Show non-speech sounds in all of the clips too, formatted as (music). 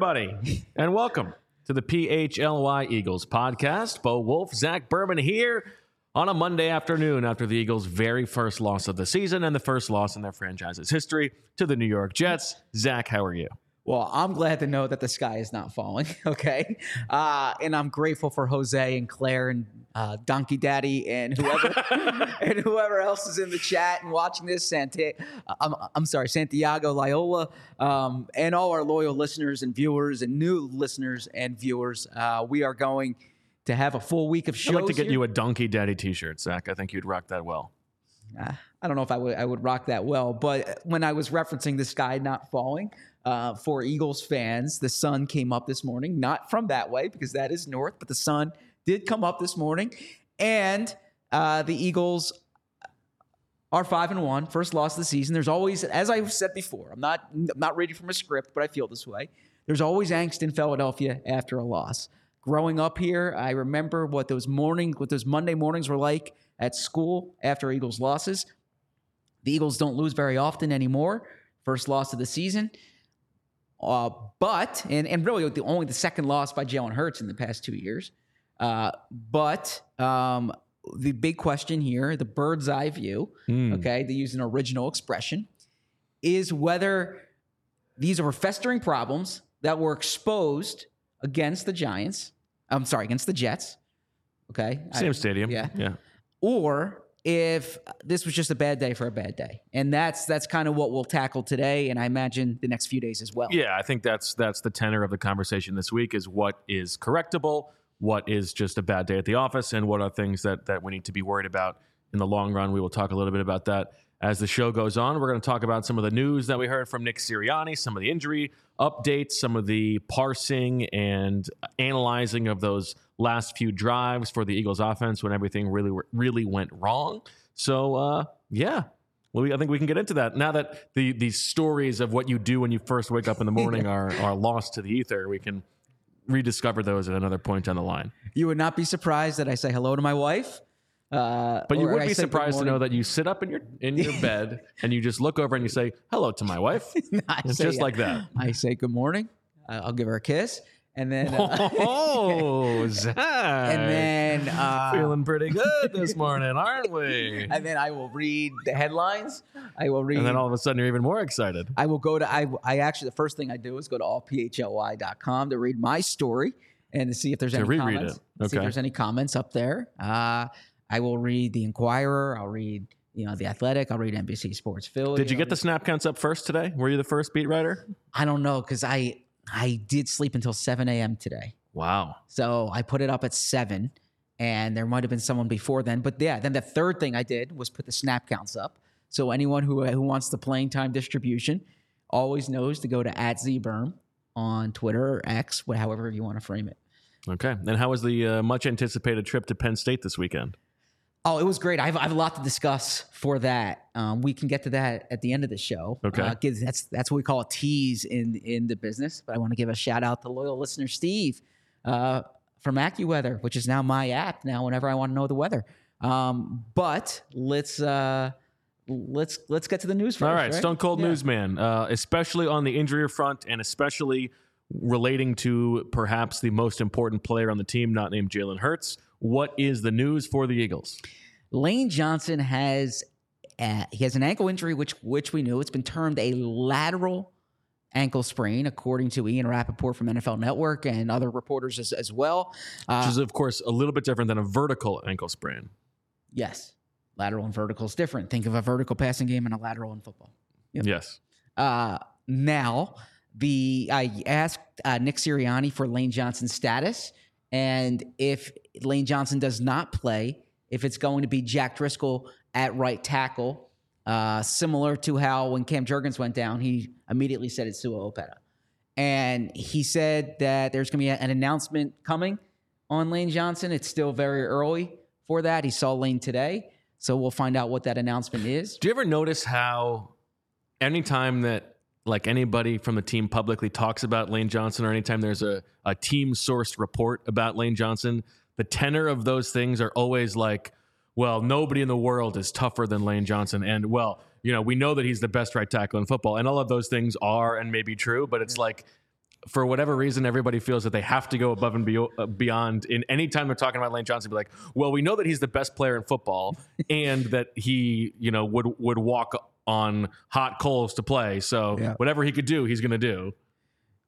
Everybody, and welcome to the PHLY Eagles podcast. Bo Wulf, Zach Berman here on a Monday afternoon after the Eagles' very first loss of the season and the first loss in their franchise's history to the New York Jets. Zach, how are you? Well, I'm glad to know that the sky is not falling. (laughs) Okay, uh, and I'm grateful for Jose and Claire and uh, Donkey Daddy and whoever (laughs) and whoever else is in the chat and watching this. Santa, I'm, I'm sorry, Santiago Loyola, um, and all our loyal listeners and viewers and new listeners and viewers. Uh, we are going to have a full week of shows. I'd like to get here. you a Donkey Daddy T-shirt, Zach. I think you'd rock that well. Uh, I don't know if I would I would rock that well, but when I was referencing the sky not falling uh, for Eagles fans, the sun came up this morning, not from that way because that is north, but the sun did come up this morning, and uh, the Eagles are five and one, first loss of the season. There's always, as I've said before, I'm not I'm not reading from a script, but I feel this way. There's always angst in Philadelphia after a loss. Growing up here, I remember what those morning, what those Monday mornings were like at school after Eagles losses. The Eagles don't lose very often anymore. First loss of the season. Uh, but and and really the only the second loss by Jalen Hurts in the past two years. Uh, but um, the big question here, the bird's eye view, okay, they use an original expression, is whether these are festering problems that were exposed against the Giants. I'm sorry, against the Jets. Okay, I- Same stadium. yeah. yeah. or if this was just a bad day for a bad day. And that's that's kind of what we'll tackle today and I imagine the next few days as well. Yeah, I think that's that's the tenor of the conversation this week is what is correctable, what is just a bad day at the office, and what are things that that we need to be worried about in the long run. We will talk a little bit about that as the show goes on. We're going to talk about some of the news that we heard from Nick Sirianni, some of the injury updates, some of the parsing and analyzing of those last few drives for the Eagles offense when everything really really went wrong. So uh, yeah, well, we, I think we can get into that now that the these stories of what you do when you first wake up in the (laughs) morning are are lost to the ether. We can rediscover those at another point down the line. You would not be surprised that I say hello to my wife. Uh, But you would I be surprised to know that you sit up in your in your (laughs) bed and you just look over and you say hello to my wife. (laughs) I It's say, just like that. I say good morning. I'll give her a kiss and then uh, Oh, (laughs) Zach. and then uh, feeling pretty good this (laughs) morning, aren't we? and then I will read the headlines. I will read And then all of a sudden you're even more excited. I will go to I I actually the first thing I do is go to allphly.com to read my story and to see if there's To any reread comments. it. See if there's any comments up there. Uh, I will read the Inquirer. I'll read you know the Athletic. I'll read NBC Sports Philly. Did you get the snap counts up first today? Were you the first beat writer? I don't know because I I did sleep until 7 a.m. today, Wow. so I put it up at seven, and there might have been someone before then. But yeah, then the third thing I did was put the snap counts up. So anyone who who wants the playing time distribution always knows to go to at zberm on Twitter or X, however you want to frame it. Okay. And how was the uh, much anticipated trip to Penn State this weekend? Oh, it was great. I have, I have a lot to discuss for that. Um, we can get to that at the end of the show. Okay. Uh, that's that's what we call a tease in in the business. But I want to give a shout out to loyal listener Steve uh, from AccuWeather, which is now my app. Now, whenever I want to know the weather. Um, but let's uh, let's let's get to the news first. All right, right? Stone Cold Yeah. Newsman, uh, especially on the injury front and especially relating to perhaps the most important player on the team, not named Jalen Hurts. What is the news for the Eagles? Lane Johnson has uh, he has an ankle injury, which which we knew. It's been termed a lateral ankle sprain, according to Ian Rapoport from NFL Network and other reporters as, as well. Uh, Which is, of course, a little bit different than a vertical ankle sprain. yes, lateral and vertical is different. Think of a vertical passing game and a lateral in football. Yep. Yes. Uh, now, the I asked uh, Nick Sirianni for Lane Johnson's status, and if Lane Johnson does not play, if it's going to be Jack Driscoll at right tackle, uh, similar to how when Cam Jurgens went down, he immediately said it's Sua Opeta, and he said that there's going to be an announcement coming on Lane Johnson. It's still very early for that. He saw Lane today, so we'll find out what that announcement is. Do you ever notice how anytime that like anybody from the team publicly talks about Lane Johnson or anytime there's a, a team sourced report about Lane Johnson, the tenor of those things are always like, well, nobody in the world is tougher than Lane Johnson. And well, you know, we know that he's the best right tackle in football. And all of those things are and may be true, but it's like for whatever reason, everybody feels that they have to go above and uh, beyond. In any time they're talking about Lane Johnson, be like, "Well, we know that he's the best player in football, (laughs) and that he, you know, would would walk on hot coals to play. So Yeah. whatever he could do, he's going to do.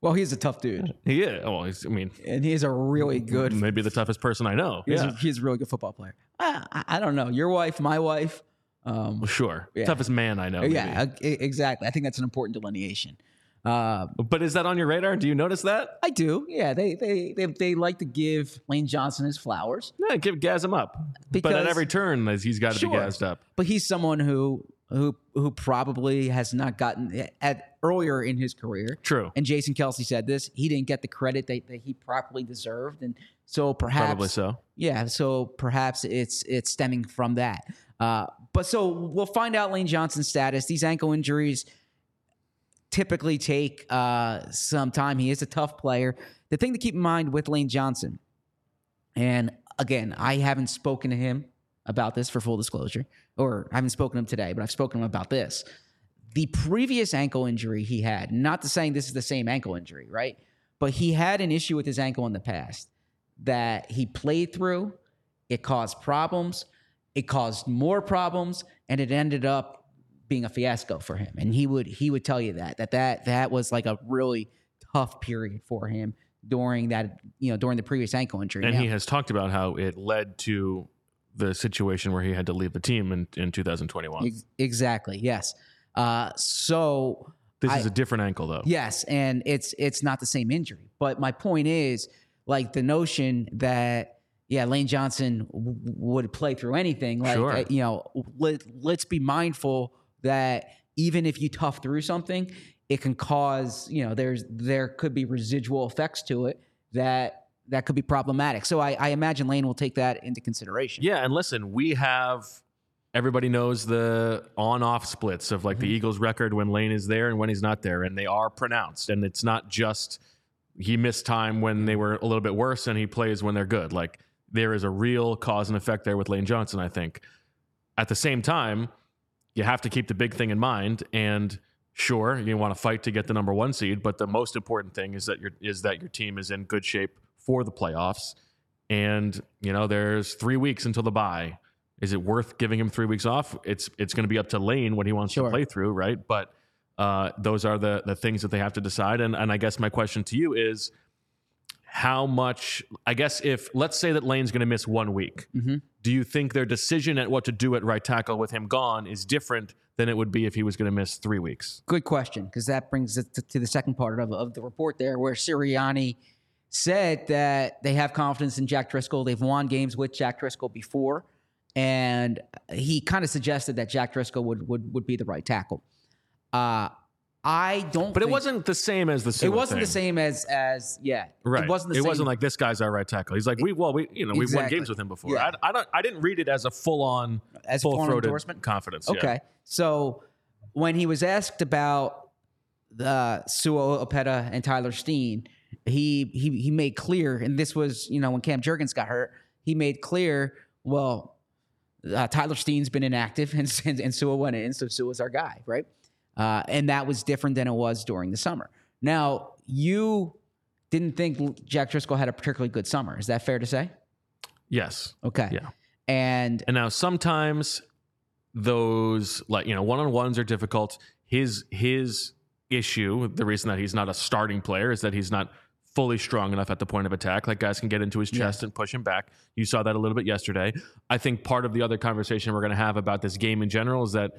Well, he's a tough dude, He is. Well, he's, I mean, and he's a really good maybe the toughest person I know. He's, Yeah, a, he's a really good football player. I, I, don't know. Your wife, my wife. Um, Well, sure. Yeah. Toughest man I know. yeah, e- exactly. I think that's an important delineation. Uh, But is that on your radar? Do you notice that? I do. Yeah, they, they they they like to give Lane Johnson his flowers, Yeah, give gas him up. but at every turn, he's got to Sure. be gassed up. but he's someone who who who probably has not gotten at earlier in his career. True. And Jason Kelce said this: he didn't get the credit that, that he properly deserved, and so perhaps Probably so. Yeah, so perhaps it's it's stemming from that. Uh, but so we'll find out Lane Johnson's status. These ankle injuries typically take uh, some time. He is a tough player. The thing to keep in mind with Lane Johnson, and again, I haven't spoken to him about this for full disclosure, or I haven't spoken to him today, but I've spoken to him about this. The previous ankle injury he had, not to saying this is the same ankle injury, right? But he had an issue with his ankle in the past that he played through. It caused problems. It caused more problems, and it ended up being a fiasco for him. And he would he would tell you that that that that was like a really tough period for him during that you know during the previous ankle injury. And Now- he has talked about how it led to the situation where he had to leave the team in, in 2021. Exactly yes. Uh, so This I- is a different ankle, though. Yes, and it's it's not the same injury. But my point is, like the notion that yeah, Lane Johnson w- would play through anything. Like Sure. uh, you know, let let's be mindful that even if you tough through something, it can cause you know there's there could be residual effects to it that that could be problematic. So I, I imagine Lane will take that into consideration. Yeah, and listen, we have everybody knows the on-off splits of like the mm-hmm. Eagles' record when Lane is there and when he's not there, and they are pronounced. And it's not just he missed time when they were a little bit worse, and he plays when they're good. Like there is a real cause and effect there with Lane Johnson. I think. At the same time, you have to keep the big thing in mind, and sure, you want to fight to get the number one seed, but the most important thing is that your is that your team is in good shape for the playoffs. And you know, there's three weeks until the bye. Is it worth giving him three weeks off? It's it's going to be up to Lane what he wants Sure. to play through, right? But uh, those are the the things that they have to decide. And and I guess my question to you is, how much? I guess if let's say that Lane's going to miss one week, Mhm. do you think their decision at what to do at right tackle with him gone is different than it would be if he was going to miss three weeks? Good question, because that brings us to, to the second part of, of the report there, where Sirianni said that they have confidence in Jack Driscoll. They've won games with Jack Driscoll before, and he kind of suggested that Jack Driscoll would would would be the right tackle. Uh, I don't. But it wasn't the same as the. It wasn't the same as as yeah. Right. It wasn't the it same. wasn't like this guy's our right tackle. He's like we well we you know we've won games with him before. Yeah. I, I don't I didn't read it as a full on As a full-on throated endorsement? confidence. yeah. Okay. So when he was asked about the Sua Opeta and Tyler Steen, he he he made clear, and this was you know when Cam Jurgens got hurt, he made clear. Well, uh, Tyler Steen's been inactive, (laughs) and, and and Sua went in, so Sua's our guy, right? Uh, and that was different than it was during the summer. Now you didn't think Jack Driscoll had a particularly good summer. Is that fair to say? Yes. Okay. Yeah. And And now sometimes those like you know one on ones are difficult. His his issue, the reason that he's not a starting player, is that he's not fully strong enough at the point of attack. Like guys can get into his chest and push him back. You saw that a little bit yesterday. I think part of the other conversation we're going to have about this game in general is that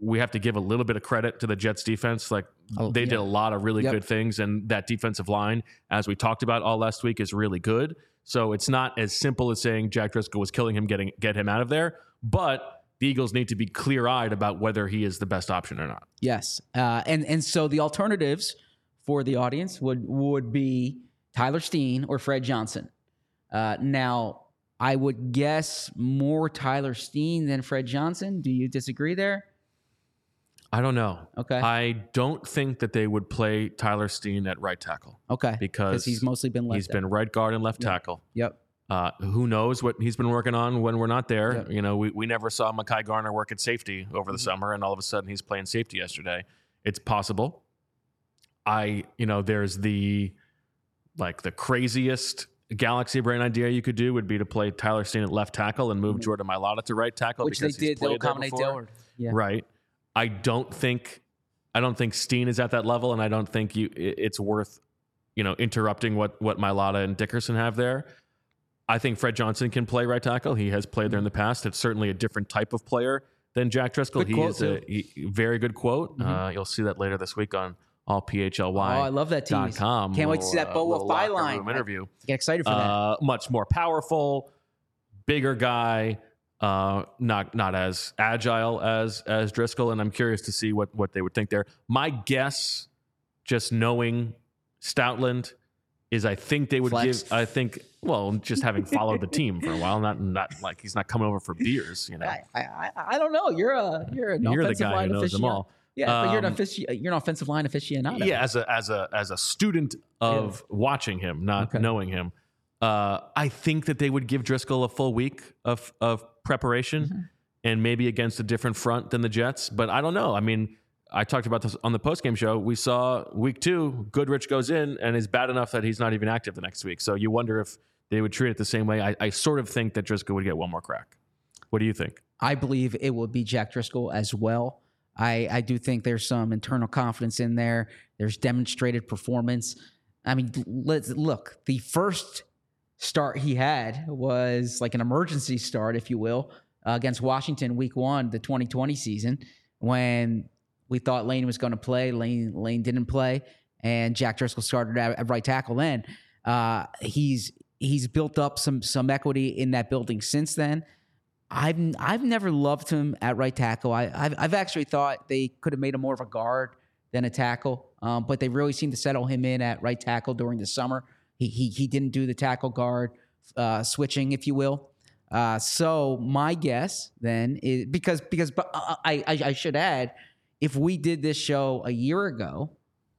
we have to give a little bit of credit to the Jets defense. Like Oh, they yeah. did a lot of really Yep. good things, and that defensive line, as we talked about all last week, is really good. So it's not as simple as saying Jack Driscoll was killing him, getting get him out of there. But the Eagles need to be clear eyed about whether he is the best option or not. Yes, uh, and and so the alternatives for the audience would would be Tyler Steen or Fred Johnson. Uh, now, I would guess more Tyler Steen than Fred Johnson. Do you disagree there? I don't know. Okay. I don't think that they would play Tyler Steen at right tackle Okay, because he's mostly been left. he's been right guard and left tackle. Yep. Uh, who knows what he's been working on when we're not there? Yep. You know, we, we never saw Mekhi Garner work at safety over the Mm-hmm. summer, and all of a sudden he's playing safety yesterday. It's possible. I, you know, there's the like the craziest galaxy brain idea you could do would be to play Tyler Steen at left tackle and move Jordan Mailata to right tackle, Mm-hmm. Which they did. They'll accommodate. Dillard. Yeah. Right. I don't think I don't think Steen is at that level, and I don't think you it's worth you know interrupting what what Mailata and Dickerson have there. I think Fred Johnson can play right tackle. He has played there in the past. It's certainly a different type of player than Jack Driscoll. Good he is a he- very good quote. Uh, you'll see that later this week on all PHLY. Oh, I love that tease. com. Can't wait to see that uh, Boa little Phi locker line. interview Get excited for that. uh, much more powerful, bigger guy, uh, not not as agile as as Driscoll, and I'm curious to see what what they would think there. My guess, just knowing Stoutland, is I think they would Flex. give. I think well, just having followed the team for a while, not (laughs) not like he's not coming over for beers, you know. I, I, I- don't know. You're a you're an You're the offensive guy line who knows them all. Yeah, but you're an Um, offici- you're an offensive line aficionado. Yeah, as a as a as a student of watching him, not Okay. knowing him, uh, I think that they would give Driscoll a full week of of preparation, Mm-hmm. and maybe against a different front than the Jets. But I don't know. I mean, I talked about this on the post game show. We saw week two, Goodrich goes in and is bad enough that he's not even active the next week. So you wonder if they would treat it the same way. I, I sort of think that Driscoll would get one more crack. What do you think? I believe it will be Jack Driscoll as well. I, I do think there's some internal confidence in there. There's demonstrated performance. I mean, let's look. The first start he had was like an emergency start, if you will, uh, against Washington, Week One, the 2020 season, when we thought Lane was going to play. Lane Lane didn't play, and Jack Driscoll started at, at right tackle. Then uh, he's he's built up some some equity in that building since then. I've I've never loved him at right tackle. I I've, I've actually thought they could have made him more of a guard than a tackle, um, but they really seemed to settle him in at right tackle during the summer. He he he didn't do the tackle guard uh, switching, if you will. Uh, so my guess then is because because uh, I, I I should add, if we did this show a year ago,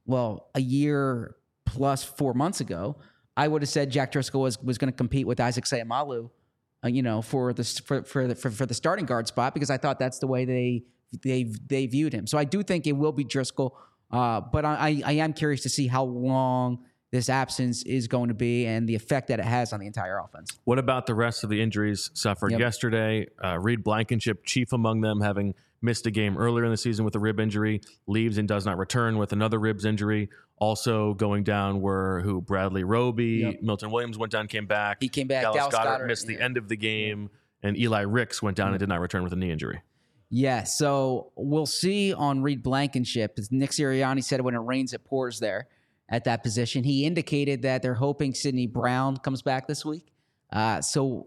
well, a year plus four months ago, I would have said Jack Driscoll was was going to compete with Isaac Seumalo uh, you know, for the for for the, for, for the starting guard spot because I thought that's the way they they they viewed him. So I do think it will be Driscoll, uh, but I I am curious to see how long this absence is going to be and the effect that it has on the entire offense. What about the rest of the injuries suffered Yep. yesterday? Uh, Reed Blankenship, chief among them, having missed a game earlier in the season with a rib injury, leaves and does not return with another ribs injury. Also going down were who Bradley Roby, Yep. Milton Williams went down, came back. He came back. Dallas, Dallas Goedert, Goedert, missed the end of the game, and Eli Ricks went down and did not return with a knee injury. Yeah, so we'll see on Reed Blankenship. As Nick Sirianni said when it rains, it pours there at that position. He indicated that they're hoping Sydney Brown comes back this week. Uh, so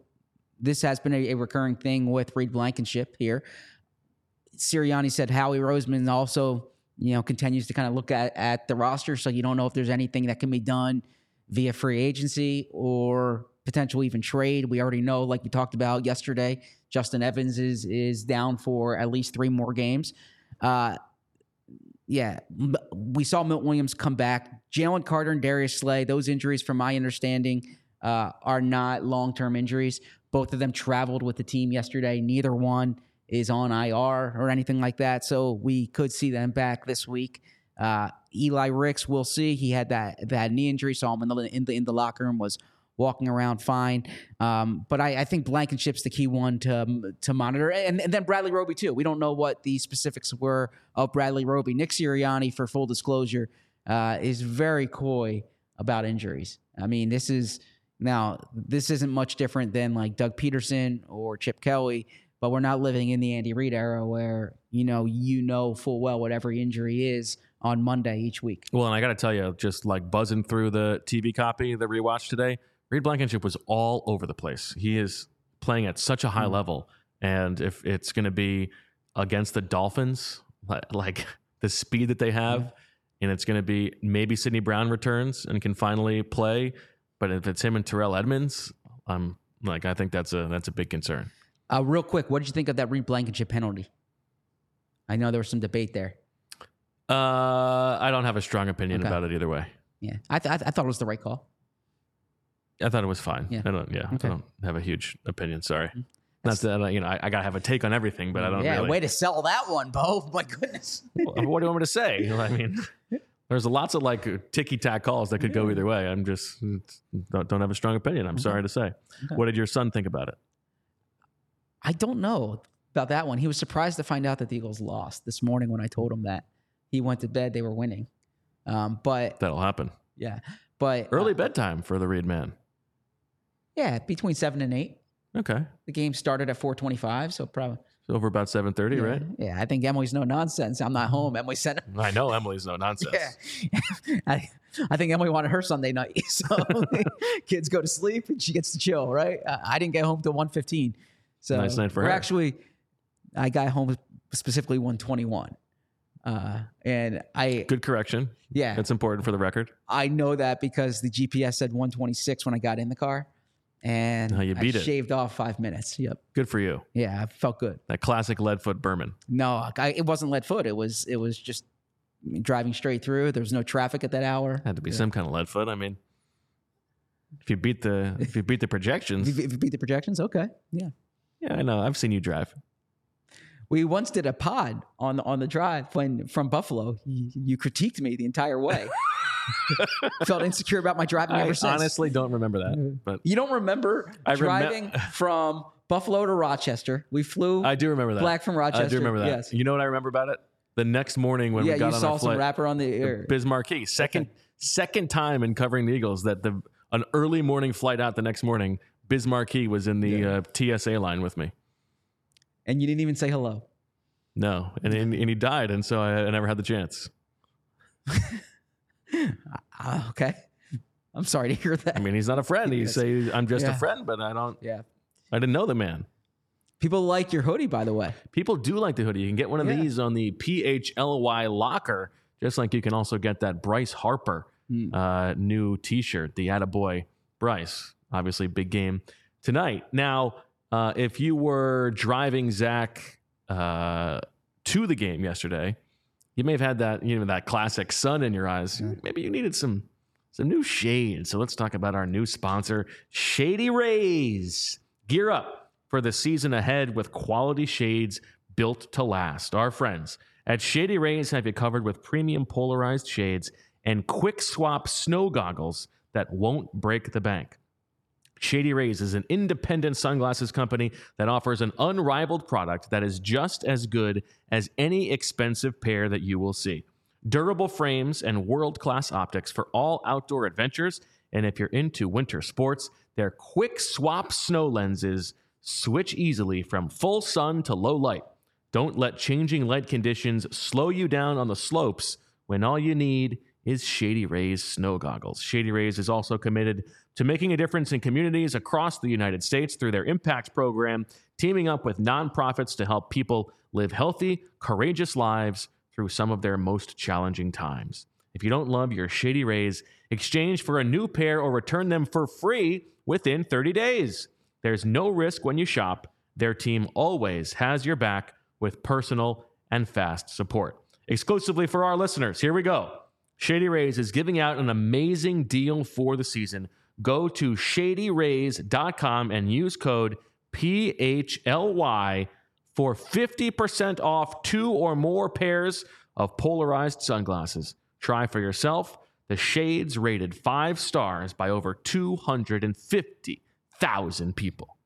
this has been a, a recurring thing with Reed Blankenship here. Sirianni said Howie Roseman also you know, continues to kind of look at, at the roster. So you don't know if there's anything that can be done via free agency or potential even trade. We already know, like we talked about yesterday, Justin Evans is is down for at least three more games. Uh, yeah, we saw Milt Williams come back. Jalen Carter and Darius Slay, those injuries, from my understanding, uh, are not long term injuries. Both of them traveled with the team yesterday. Neither one is on IR or anything like that. So we could see them back this week. Uh, Eli Ricks, we'll see. He had that that knee injury, saw him in the in the in the locker room was walking around fine. Um, but I, I, think Blankenship's the key one to to monitor, and, and, then Bradley Roby too. We don't know what the specifics were of Bradley Roby. Nick Sirianni, for full disclosure, uh, is very coy about injuries. I mean, this is now this isn't much different than like Doug Pederson or Chip Kelly but we're not living in the Andy Reid era where you know you know full well what every injury is on Monday each week. Well, and I got to tell you, just like buzzing through the TV copy that we watched today, Reed Blankenship was all over the place. He is playing at such a high mm. level, and if it's going to be against the Dolphins, like (laughs) the speed that they have, yeah. and it's going to be maybe Sydney Brown returns and can finally play, but if it's him and Terrell Edmunds, I'm like I think that's a that's a big concern. Uh, real quick, what did you think of that Reed Blankenship penalty? I know there was some debate there. Uh, I don't have a strong opinion okay. about it either way. Yeah, I, th- I thought it was the right call. I thought it was fine. Yeah, I don't. Yeah, okay. I don't have a huge opinion. Sorry. Mm-hmm. That's, Not that you know, I, I, gotta have a take on everything, but I don't. Yeah, really. way to sell that one, Bo. (laughs) My goodness. what do you want me to say? You know, I mean, (laughs) there's lots of like ticky tack calls that could go either way. I'm just don't, don't have a strong opinion. I'm okay. sorry to say. What did your son think about it? I don't know about that one. He was surprised to find out that the Eagles lost this morning when I told him that. He went to bed, they were winning. Um, but that'll happen. Yeah. But early uh, bedtime for the Reed man. Yeah, between seven and eight. Okay. The game started at four twenty five, so probably over about seven thirty, yeah, right? Yeah, I think Emily's no nonsense. I'm not home. Emily sent. (laughs) I know Emily's no nonsense. yeah, (laughs) I, I think Emily wanted her Sunday night, (laughs) so kids go to sleep and she gets to chill. Right? I didn't get home till one fifteen. So nice night for we're her. actually, I got home specifically 121. Uh, and I good correction. Yeah, that's important for the record. I know that because the GPS said 126 when I got in the car, and oh, you beat I it. Shaved off five minutes. Yep. Good for you. Yeah, I felt good. That classic lead foot Berman. No, I, it wasn't lead foot. It was it was just driving straight through. There was no traffic at that hour. Had to be yeah. some kind of lead foot. I mean, if you beat the if you beat the projections, if you beat the projections, okay, yeah. Yeah, I know. I've seen you drive. We once did a pod on the on the drive when from Buffalo. You, you critiqued me the entire way. (laughs) Felt insecure about my driving ever since. honestly don't remember that. But you don't remember I driving rem- from Buffalo to Rochester. We flew. I do remember that. Black from Rochester. I do remember that. Yes. You know what I remember about it? The next morning when yeah, we got you on saw our some flight, rapper on the air. Biz Markie. Second second time in covering the Eagles that the an early morning flight out the next morning. Biz Markie was in the yeah. uh, TSA line with me and you didn't even say hello. No, and and, and he died, and so I, I never had the chance. uh, (laughs) okay, I'm sorry to hear that. I mean, he's not a friend. He say I'm just yeah. a friend, but I don't. Yeah, I didn't know the man. People like your hoodie, by the way. People do like the hoodie. You can get one of yeah. these on the PHLY locker, just like you can also get that Bryce Harper mm. uh, new T-shirt, the Attaboy Bryce. Obviously, big game tonight. Now, uh, if you were driving Zach uh, to the game yesterday, you may have had that you know that classic sun in your eyes. Yeah. Maybe you needed some some new shades. So let's talk about our new sponsor, Shady Rays. Gear up for the season ahead with quality shades built to last. Our friends at Shady Rays have you covered with premium polarized shades and quick swap snow goggles that won't break the bank. Shady Rays is an independent sunglasses company that offers an unrivaled product that is just as good as any expensive pair that you will see. Durable frames and world class optics for all outdoor adventures. And if you're into winter sports, their quick swap snow lenses switch easily from full sun to low light. Don't let changing light conditions slow you down on the slopes when all you need is Shady Rays snow goggles. Shady Rays is also committed to making a difference in communities across the United States through their Impact program, teaming up with nonprofits to help people live healthy, courageous lives through some of their most challenging times. If you don't love your Shady Rays, exchange for a new pair or return them for free within 30 days. There's no risk when you shop. Their team always has your back with personal and fast support. Exclusively for our listeners, here we go. Shady Rays is giving out an amazing deal for the season. Go to shadyrays.com and use code PHLY for 50% off two or more pairs of polarized sunglasses. Try for yourself. The shades rated five stars by over 250,000 people.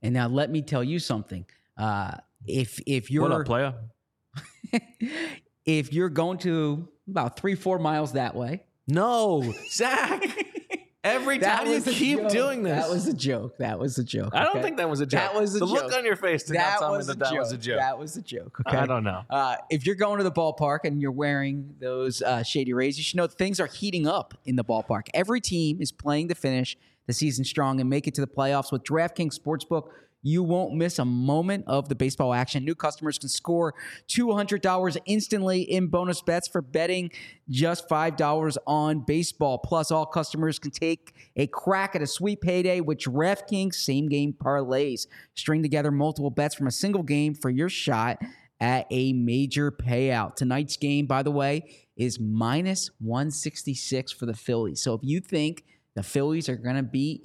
And now let me tell you something. Uh, if if you're What up, playa? (laughs) if you're going to about three four miles that way, No, Zach. Every time you keep joke. doing this. That was a joke. That was a joke. I don't okay? think that was a joke. That was a the joke. look on your face did that not tell me was that a that joke. was a joke. That was a joke. Okay. I don't know. Uh, if you're going to the ballpark and you're wearing those uh, shady rays, you should know things are heating up in the ballpark. Every team is playing to finish the season strong and make it to the playoffs with DraftKings Sportsbook. You won't miss a moment of the baseball action. New customers can score $200 instantly in bonus bets for betting just $5 on baseball. Plus, all customers can take a crack at a sweet payday with DraftKings same game parlays. String together multiple bets from a single game for your shot at a major payout. Tonight's game, by the way, is minus 166 for the Phillies. So if you think the Phillies are going to beat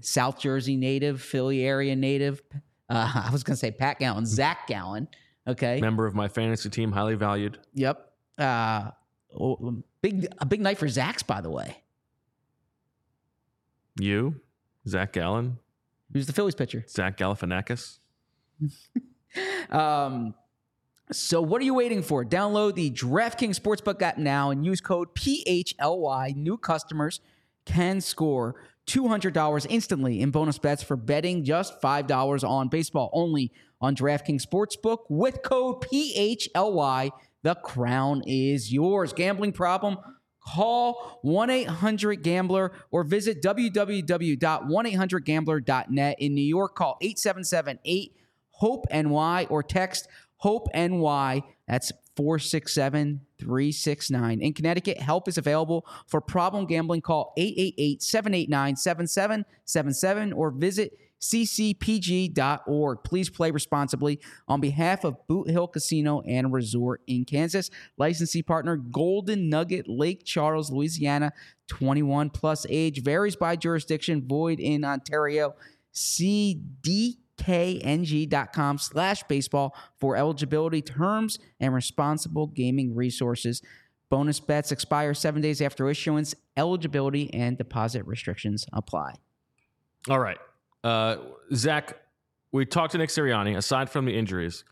South Jersey native, Philly area native, uh, (laughs) I was going to say Pat Gallen, Zach Gallen. Okay. Member of my fantasy team, highly valued. Yep. Uh, oh, big a big night for Zach's, by the way. You, Zach Gallen, Who's the Phillies pitcher? Zach Galifianakis. (laughs) Um, so what are you waiting for? Download the DraftKings Sportsbook app now and use code PHLY. New customers can score $200 instantly in bonus bets for betting just $5 on baseball only on DraftKings Sportsbook with code PHLY. The crown is yours. Gambling problem? Call 1 800 Gambler or visit www.1800Gambler.net. In New York, call 877 8 HOPE NY or text HOPE NY. That's 467 369. In Connecticut, help is available for problem gambling. Call 888 789 7777 or visit ccpg.org. Please play responsibly on behalf of Boot Hill Casino and Resort in Kansas. Licensee partner Golden Nugget, Lake Charles, Louisiana. 21 plus age varies by jurisdiction, void in Ontario. cdkng.com slash baseball for eligibility terms and responsible gaming resources. Bonus bets expire seven days after issuance. Eligibility and deposit restrictions apply. All right. Uh, Zach, we talked to Nick Sirianni. Aside from the injuries,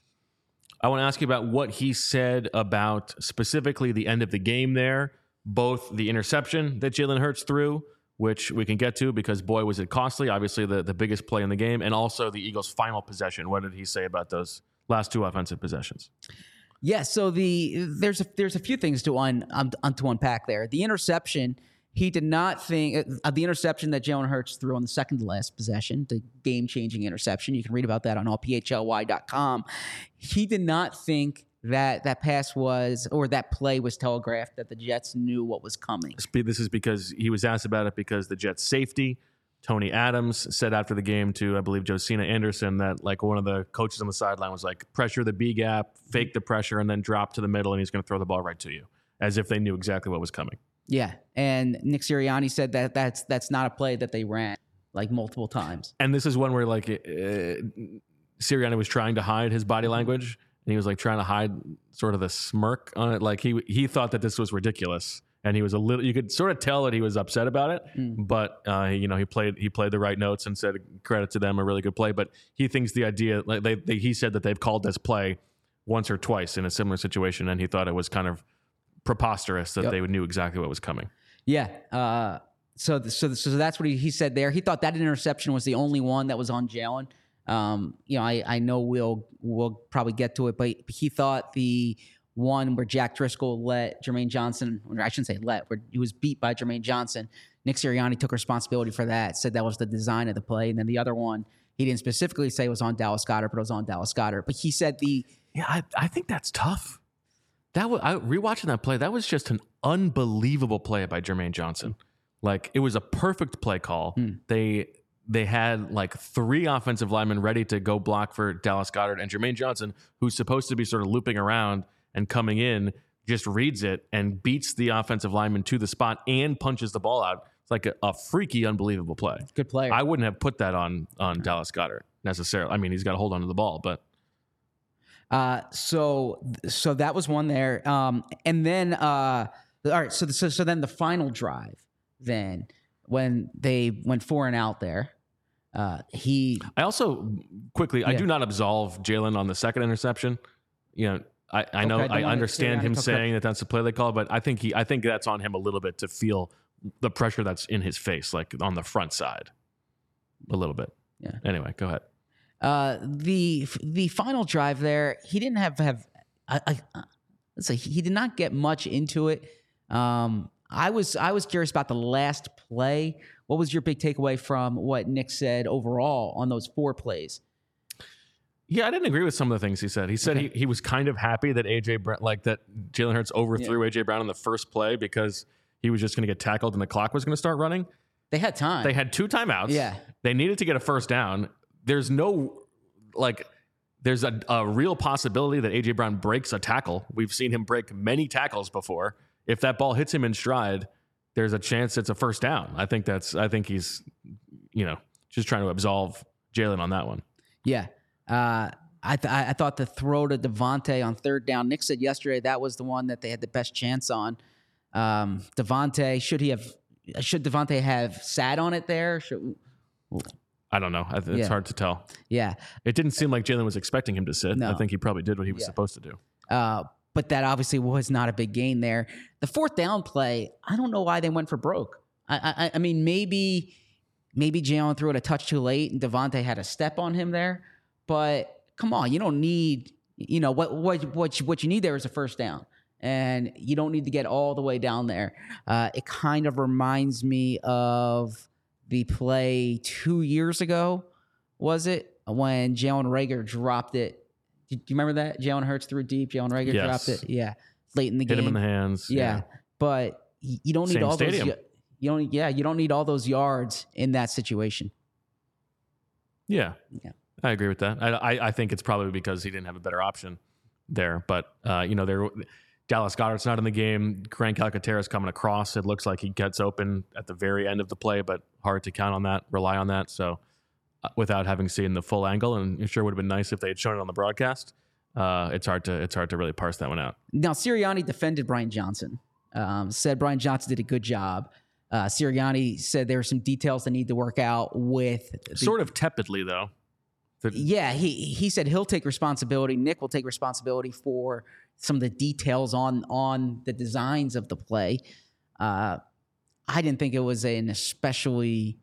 I want to ask you about what he said about specifically the end of the game there, both the interception that Jalen Hurts threw, which we can get to because boy was it costly, obviously the, the biggest play in the game, and also the Eagles' final possession. What did he say about those last two offensive possessions? Yeah, so the there's a there's a few things to un, um, to unpack there. The interception, he did not think uh, the interception that Jalen Hurts threw on the second to last possession, the game changing interception. You can read about that on allphly.com. He did not think that that pass was or that play was telegraphed that the Jets knew what was coming. This is because he was asked about it because the Jets' safety. Tony Adams said after the game to, I believe, Josina Anderson that like one of the coaches on the sideline was like, pressure the B gap, fake the pressure, and then drop to the middle, and he's going to throw the ball right to you, as if they knew exactly what was coming. Yeah, and Nick Sirianni said that that's that's not a play that they ran like multiple times. And this is one where like uh, Sirianni was trying to hide his body language, and he was like trying to hide sort of the smirk on it. Like he he thought that this was ridiculous, and he was a little. You could sort of tell that he was upset about it, but uh, you know he played he played the right notes and said credit to them, a really good play. But he thinks the idea like they, they he said that they've called this play once or twice in a similar situation, and he thought it was kind of preposterous that Yep. they knew exactly what was coming. Yeah. Uh, so, so, so that's what he, he said there. He thought that interception was the only one that was on Jalen. Um, you know, I, I know we'll we'll probably get to it, but he thought the one where Jack Driscoll let Jermaine Johnson, or I shouldn't say let, where he was beat by Jermaine Johnson. Nick Sirianni took responsibility for that. Said that was the design of the play, and then the other one he didn't specifically say it was on Dallas Goedert, but it was on Dallas Goedert. But he said the Yeah, I, I think that's tough. That was I, rewatching that play. That was just an unbelievable play by Jermaine Johnson. Like it was a perfect play call. Hmm. They they had like three offensive linemen ready to go block for Dallas Goedert and Jermaine Johnson, who's supposed to be sort of looping around and coming in, just reads it and beats the offensive lineman to the spot and punches the ball out. It's like a, a freaky, unbelievable play. Good play. I wouldn't have put that on on Dallas Goedert necessarily. I mean, he's got to hold on to the ball, but Uh, so so that was one there. Um, and then uh, all right. So, so so then the final drive, then when they went four and out there, uh, he I also quickly I do not absolve Jalen on the second interception. You know, I, I know Okay, don't I understand him saying that that's the play they call, but I think he I think that's on him a little bit to feel the pressure that's in his face, like on the front side, a little bit. Yeah. Anyway, go ahead. uh, the the final drive there, he didn't have have. I, I, let's say he did not get much into it. Um, I was I was curious about the last play. What was your big takeaway from what Nick said overall on those four plays? Yeah, I didn't agree with some of the things he said. He said Okay. he, he was kind of happy that AJ Brown, like that Jalen Hurts overthrew AJ Brown in the first play because he was just going to get tackled and the clock was going to start running. They had time. They had two timeouts. Yeah. They needed to get a first down. There's no like there's a, a real possibility that AJ Brown breaks a tackle. We've seen him break many tackles before. If that ball hits him in stride, there's a chance it's a first down. I think that's I think he's you know, just trying to absolve Jalen on that one. Yeah. Uh, I, th- I thought the throw to Devontae on third down. Nick said yesterday that was the one that they had the best chance on. Um, Devontae should he have should Devontae have sat on it there? Should, I don't know. It's Yeah. hard to tell. yeah. It didn't seem like Jalen was expecting him to sit. No. I think he probably did what he was Yeah. supposed to do. Uh, but that obviously was not a big gain there. The fourth down play, I don't know why they went for broke. I I, I mean maybe maybe Jalen threw it a touch too late and Devontae had a step on him there. But come on, you don't need you know what what what you, what you need there is a first down. And you don't need to get all the way down there. Uh, it kind of reminds me of the play two years ago, was it? When Jalen Reagor dropped it. Do you remember that? Jalen Hurts threw deep. Jalen Reagor Yes. dropped it. Yeah. Late in the Hit game. him in the hands. Yeah, but you don't need Same all stadium. those. You don't. Yeah, you don't need all those yards in that situation. Yeah. Yeah. I agree with that. I, I, I think it's probably because he didn't have a better option there. But, uh, you know, there Dallas Goedert's not in the game. Grant Calcaterra's coming across. It looks like he gets open at the very end of the play, but hard to count on that, rely on that. So without having seen the full angle, and it sure would have been nice if they had shown it on the broadcast. Uh, it's hard to it's hard to really parse that one out. Now Sirianni defended Brian Johnson. Um, said Brian Johnson did a good job. Uh, Sirianni said there are some details that need to work out with. The, Sort of tepidly though. The- Yeah, he he said he'll take responsibility. Nick will take responsibility for some of the details on on the designs of the play. Uh, I didn't think it was an especially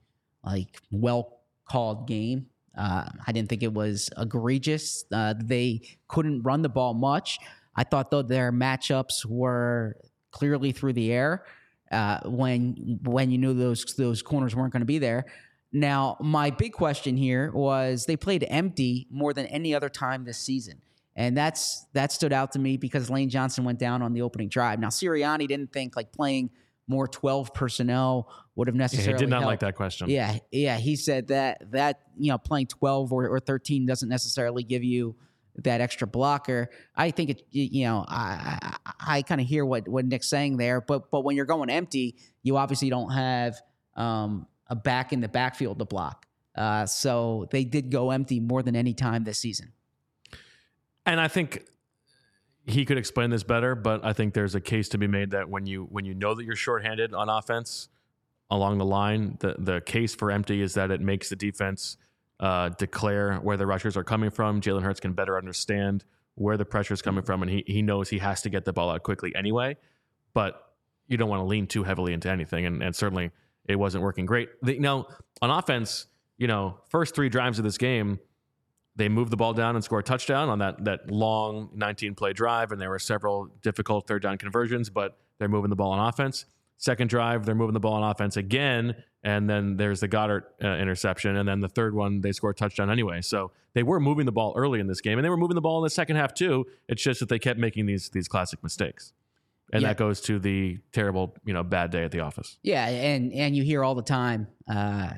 like well called game. Uh, I didn't think it was egregious. Uh, they couldn't run the ball much. I thought though their matchups were clearly through the air uh, when when you knew those those corners weren't going to be there. Now, my big question here was they played empty more than any other time this season. And that's that stood out to me because Lane Johnson went down on the opening drive. Now, Sirianni didn't think like playing more 12 personnel would have Yeah, he did not like that question. Yeah, yeah. He said that that you know playing twelve or, or thirteen doesn't necessarily give you that extra blocker. I think it. You know, I I, I kind of hear what what Nick's saying there, but but when you're going empty, you obviously don't have um, a back in the backfield to block. Uh, so they did go empty more than any time this season. And I think he could explain this better, but I think there's a case to be made that when you when you know that you're shorthanded on offense along the line, the the case for empty is that it makes the defense uh, declare where the rushers are coming from. Jalen Hurts can better understand where the pressure is coming from, and he he knows he has to get the ball out quickly anyway. But you don't want to lean too heavily into anything, and, and certainly it wasn't working great. The, know, on offense, you know, first three drives of this game, they moved the ball down and scored a touchdown on that that long 19 play drive, and there were several difficult third down conversions, but they're moving the ball on offense. Second drive, they're moving the ball on offense again, and then there's the Goedert uh, interception, and then the third one they score a touchdown anyway. So they were moving the ball early in this game, and they were moving the ball in the second half too. It's just that they kept making these these classic mistakes, and Yeah. that goes to the terrible, you know, bad day at the office. Yeah, and and you hear all the time, uh,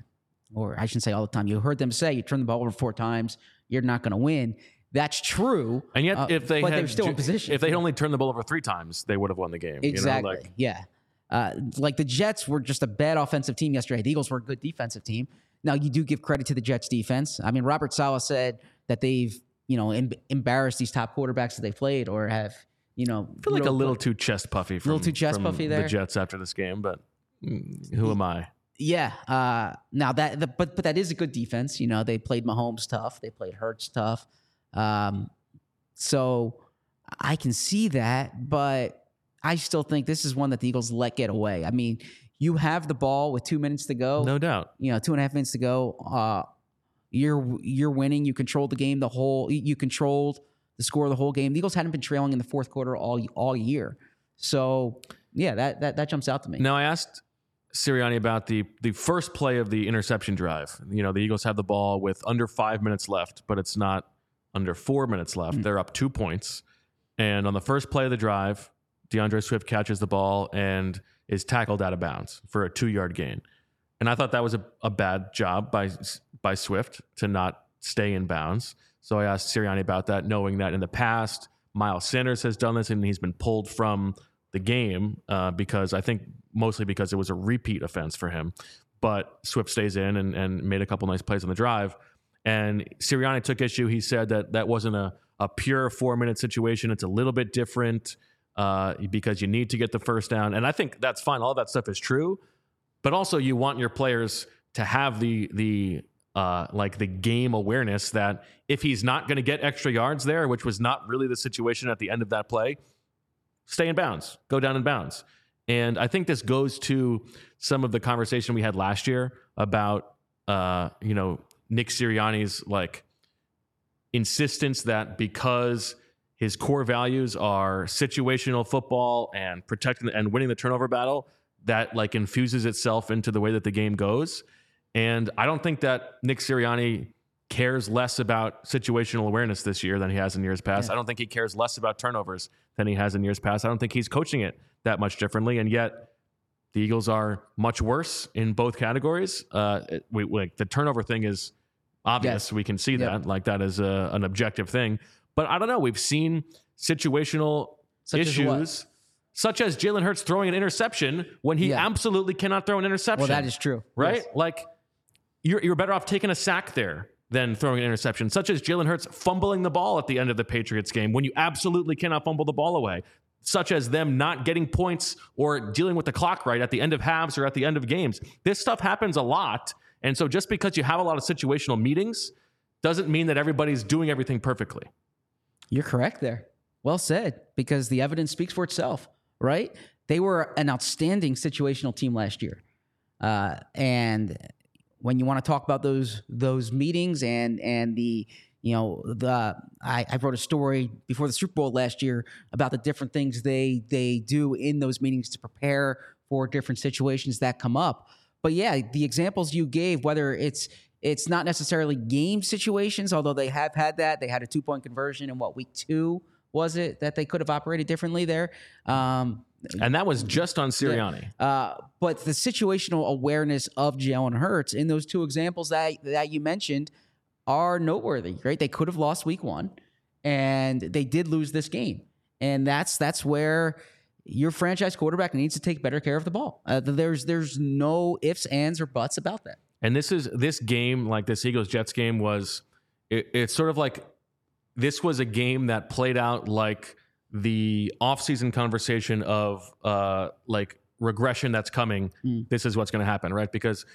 or I shouldn't say all the time. You heard them say, "You turn the ball over four times, you're not going to win." That's true. And yet, uh, if they but had they were still in position. if they had only turned the ball over three times, they would have won the game. you know, exactly, like- yeah. Uh, like the Jets were just a bad offensive team yesterday. The Eagles were a good defensive team. Now you do give credit to the Jets defense. I mean, Robert Saleh said that they've you know em- embarrassed these top quarterbacks that they played or have you know I feel like a little too chest puffy. From, Little too chest puffy The? Jets after this game, but mm, who am I? Yeah. Uh, now that, the, but but that is a good defense. You know, they played Mahomes tough. They played Hurts tough. Um, so I can see that, but I still think this is one that the Eagles let get away. I mean, you have the ball with two minutes to go. No doubt. You know, two and a half minutes to go. Uh, you're you're winning. You controlled the game the whole. You controlled the score of the whole game. The Eagles hadn't been trailing in the fourth quarter all all year. So yeah, that that that jumps out to me. Now I asked Sirianni about the the first play of the interception drive. You know, the Eagles have the ball with under five minutes left, but it's not under four minutes left. Mm. They're up two points, and on the first play of the drive, DeAndre Swift catches the ball and is tackled out of bounds for a two yard gain. And I thought that was a, a bad job by by Swift to not stay in bounds. So I asked Sirianni about that, knowing that in the past Miles Sanders has done this and he's been pulled from the game uh, because I think mostly because it was a repeat offense for him. But Swift stays in and, and made a couple nice plays on the drive. And Sirianni took issue. He said that that wasn't a, a pure four minute situation. It's a little bit different uh, because you need to get the first down. And I think that's fine. All that stuff is true. But also, you want your players to have the the uh, like the game awareness that if he's not going to get extra yards there, which was not really the situation at the end of that play, stay in bounds, go down in bounds. And I think this goes to some of the conversation we had last year about, uh, you know, Nick Sirianni's like insistence that because his core values are situational football and protecting and winning the turnover battle, that like infuses itself into the way that the game goes. And I don't think that Nick Sirianni cares less about situational awareness this year than he has in years past. I don't think he cares less about turnovers than he has in years past. I don't think he's coaching it that much differently. And yet, the Eagles are much worse in both categories. Uh, we, like the turnover thing is obvious. Yes. We can see Yep. that. Like that is a, an objective thing. But I don't know. We've seen situational Such as issues, such as Jalen Hurts throwing an interception when he Yeah. absolutely cannot throw an interception. Well, that is true. right. Yes. Like you're you're better off taking a sack there than throwing an interception, such as Jalen Hurts fumbling the ball at the end of the Patriots game when you absolutely cannot fumble the ball away. Such as them not getting points or dealing with the clock right at the end of halves or at the end of games. This stuff happens a lot. And so just because you have a lot of situational meetings doesn't mean that everybody's doing everything perfectly. You're correct there. Well said, because the evidence speaks for itself, right? They were an outstanding situational team last year. Uh, and when you want to talk about those those meetings and and the you know the I, I wrote a story before the Super Bowl last year about the different things they they do in those meetings to prepare for different situations that come up. But yeah, the examples you gave, whether it's it's not necessarily game situations, although they have had that. They had a two point conversion in what week two was it that they could have operated differently there. Um, And that was just on Sirianni. uh, but the situational awareness of Jalen Hurts in those two examples that that you mentioned are noteworthy, right? They could have lost week one, and they did lose this game, and that's that's where your franchise quarterback needs to take better care of the ball. Uh, there's there's no ifs, ands, or buts about that. And this is this game, like this Eagles Jets game, was it, it's sort of like this was a game that played out like the offseason conversation of uh like regression that's coming. Mm. This is what's going to happen, right? Because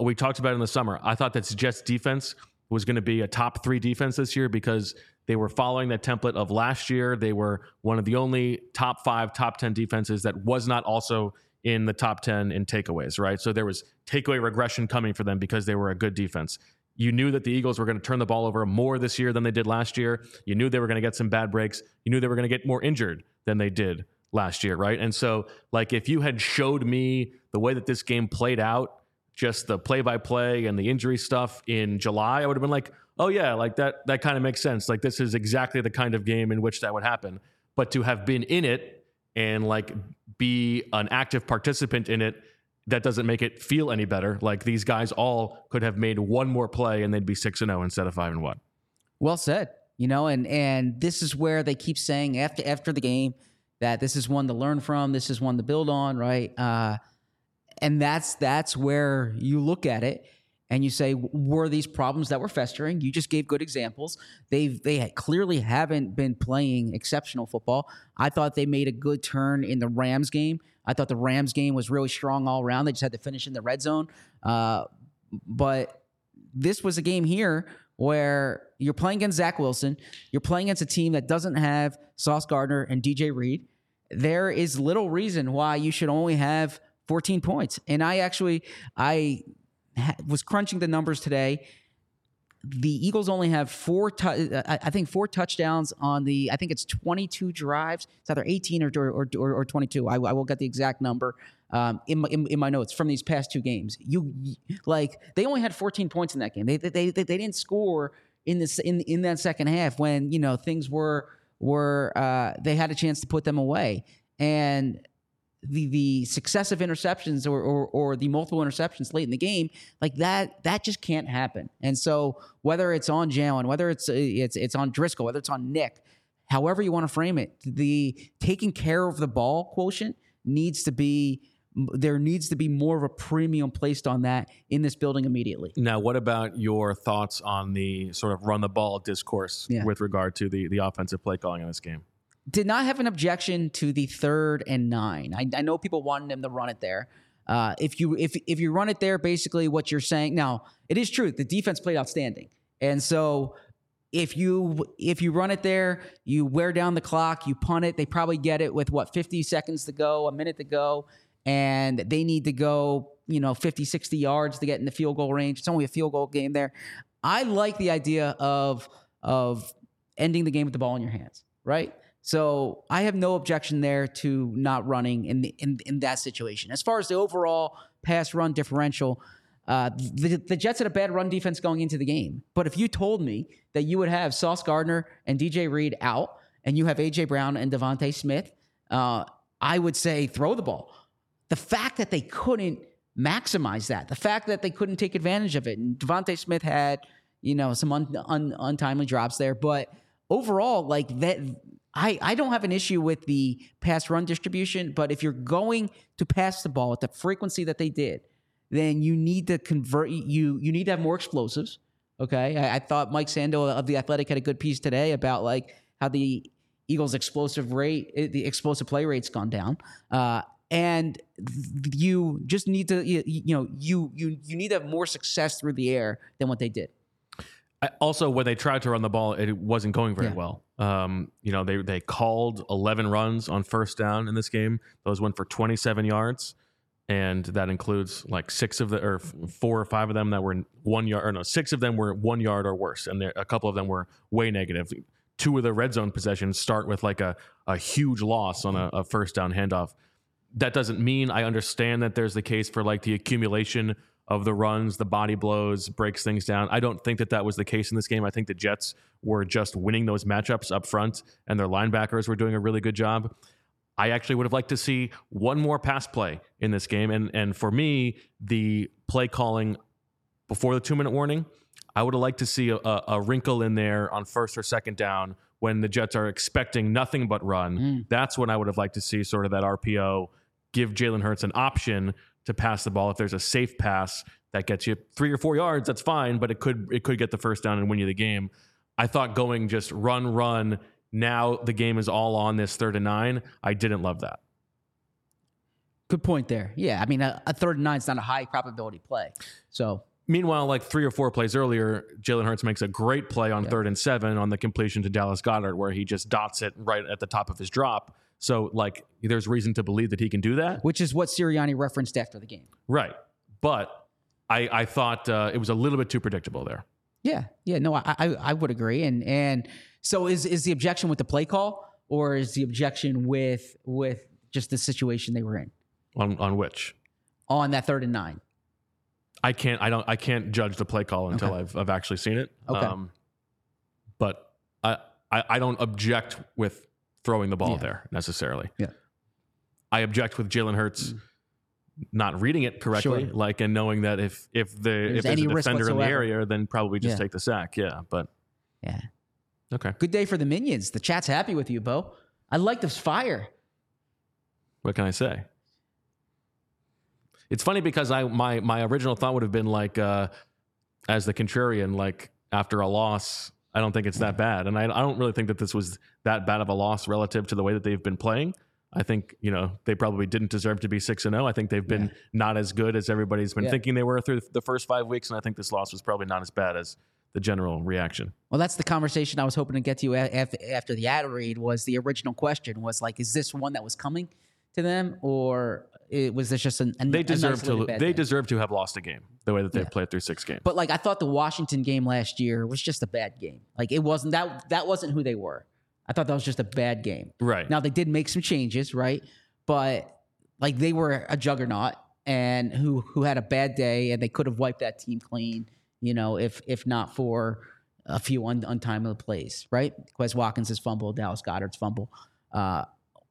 we talked about it in the summer. I thought that Jets defense was going to be a top three defense this year because they were following that template of last year. They were one of the only top five, top 10 defenses that was not also in the top 10 in takeaways, right? So there was takeaway regression coming for them because they were a good defense. You knew that the Eagles were going to turn the ball over more this year than they did last year. You knew they were going to get some bad breaks. You knew they were going to get more injured than they did last year, right? And so, like, if you had showed me the way that this game played out just the play by play and the injury stuff in July, I would have been like, oh yeah, like that that kind of makes sense. Like this is exactly the kind of game in which that would happen. But to have been in it and like be an active participant in it, that doesn't make it feel any better. Like these guys all could have made one more play and they'd be six and zero instead of five and one. Well said. You know, and and this is where they keep saying after after the game that this is one to learn from, this is one to build on, right? Uh, and that's that's where you look at it and you say, were these problems that were festering? You just gave good examples. They've they clearly haven't been playing exceptional football. I thought they made a good turn in the Rams game. I thought the Rams game was really strong all around. They just had to finish in the red zone. Uh, but this was a game here where you're playing against Zach Wilson, you're playing against a team that doesn't have Sauce Gardner and DJ Reed. There is little reason why you should only have 14 points. And I actually I was crunching the numbers today. The Eagles only have four. Tu- I think four touchdowns on the. I think it's 22 drives. It's either 18 or or, or, or 22. I, I will get the exact number um, in, my, in, in, my notes from these past two games. You like they only had 14 points in that game. They they they, they didn't score in this in in that second half when you know things were were uh, they had a chance to put them away and the the successive interceptions or, or, or the multiple interceptions late in the game like that that just can't happen and so whether it's on Jalen whether it's uh, it's it's on Driscoll whether it's on Nick however you want to frame it the taking care of the ball quotient needs to be there needs to be more of a premium placed on that in this building immediately. Now, what about your thoughts on the sort of run the ball discourse yeah. with regard to the the offensive play calling in this game? Did not have an objection to the third and nine. I, I know people wanted them to run it there. Uh, if you if if you run it there, basically what you're saying now, it is true. The defense played outstanding, and so if you if you run it there, you wear down the clock, you punt it. They probably get it with what 50 seconds to go, a minute to go and they need to go, you know, 50, 60 yards to get in the field goal range. It's only a field goal game there. I like the idea of of ending the game with the ball in your hands, right? So I have no objection there to not running in the, in, in that situation. As far as the overall pass run differential, uh, the, the Jets had a bad run defense going into the game. But if you told me that you would have Sauce Gardner and DJ Reed out, and you have AJ Brown and DeVonta Smith, uh, I would say throw the ball the fact that they couldn't maximize that, the fact that they couldn't take advantage of it, and DeVonta Smith had, you know, some un, un, untimely drops there, but overall, like that, I, I don't have an issue with the pass run distribution, but if you're going to pass the ball at the frequency that they did, then you need to convert you you need to have more explosives. Okay. I, I thought Mike Sando of the Athletic had a good piece today about like how the Eagles' explosive rate, the explosive play rate's gone down. Uh, and you just need to you, you know you you you need to have more success through the air than what they did. Also, when they tried to run the ball, it wasn't going very yeah. well. Um, you know, they they called 11 runs on first down in this game. Those went for 27 yards, and that includes like six of the or four or five of them that were one yard or no, six of them were one yard or worse, and a couple of them were way negative. Two of the red zone possessions start with like a a huge loss on a, a first down handoff that doesn't mean I understand that there's the case for like the accumulation of the runs, the body blows, breaks things down. I don't think that that was the case in this game. I think the Jets were just winning those matchups up front, and their linebackers were doing a really good job. I actually would have liked to see one more pass play in this game, and and for me, the play calling before the two minute warning, I would have liked to see a, a, wrinkle in there on first or second down when the Jets are expecting nothing but run. Mm. That's when I would have liked to see sort of that RPO give Jalen Hurts an option to pass the ball. If there's a safe pass that gets you three or four yards, that's fine, but it could it could get the first down and win you the game. I thought going just run, run. Now the game is all on this third and nine. I didn't love that. Good point there. Yeah, I mean a, a third and nine is not a high probability play. So Meanwhile, like three or four plays earlier, Jalen Hurts makes a great play on third and seven on the completion to Dallas Goedert, where he just dots it right at the top of his drop. So, like, there's reason to believe that he can do that. Which is what Sirianni referenced after the game. Right. But I, I thought uh, it was a little bit too predictable there. Yeah. Yeah. No, I, I, I would agree. And, and so is, is the objection with the play call or is the objection with, with just the situation they were in? On, on which? On that third and nine. I can't. I don't. I can't judge the play call until Okay. I've I've actually seen it. Okay. but I, I I don't object with throwing the ball Yeah. there necessarily. Yeah. I object with Jalen Hurts not reading it correctly, Sure. like and knowing that if if the There's if there's any a defender in the area, then probably just Yeah. take the sack. Yeah, but Yeah. okay. Good day for the minions. The chat's happy with you, Bo. I like this fire. What can I say? It's funny because I my my original thought would have been like uh as the contrarian, like after a loss, I don't think it's that bad. And I, I don't really think that this was that bad of a loss relative to the way that they've been playing. I think, you know, they probably didn't deserve to be 6 and 0. I think they've been not as good as everybody's been Yeah. thinking they were through the first 5 weeks and I think this loss was probably not as bad as the general reaction. Well, that's the conversation I was hoping to get to af- after the ad read. Was the original question was like, is this one that was coming to them, or it, was this just an, an They deserve to they deserve to have lost a game the way that they've Yeah. played through 6 games. But like, I thought the Washington game last year was just a bad game. Like, it wasn't that that wasn't who they were. I thought that was just a bad game. right. Now they did make some changes, right? But like they were a juggernaut and who who had a bad day and they could have wiped that team clean, you know, if if not for a few un, untimely plays, right? Quez Watkins' fumble, Dallas Goedert's fumble. Uh,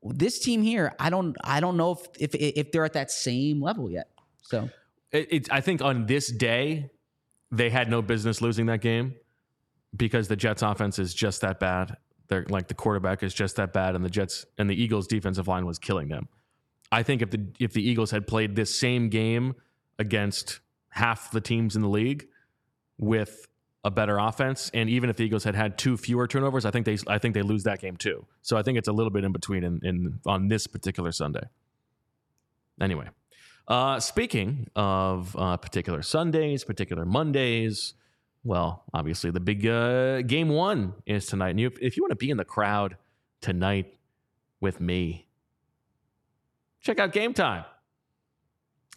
this team here, I don't I don't know if if if they're at that same level yet. So it, it, I think on this day, they had no business losing that game because the Jets offense is just that bad. They're like the quarterback is just that bad, and the Jets and the Eagles defensive line was killing them. I think if the if the Eagles had played this same game against half the teams in the league with a better offense, and even if the Eagles had had two fewer turnovers, I think they I think they lose that game too. So I think it's a little bit in between in, in on this particular Sunday. Anyway, uh, speaking of uh, particular Sundays, particular Mondays, well, obviously the big uh, game one is tonight. And you, if you want to be in the crowd tonight with me, check out Game Time.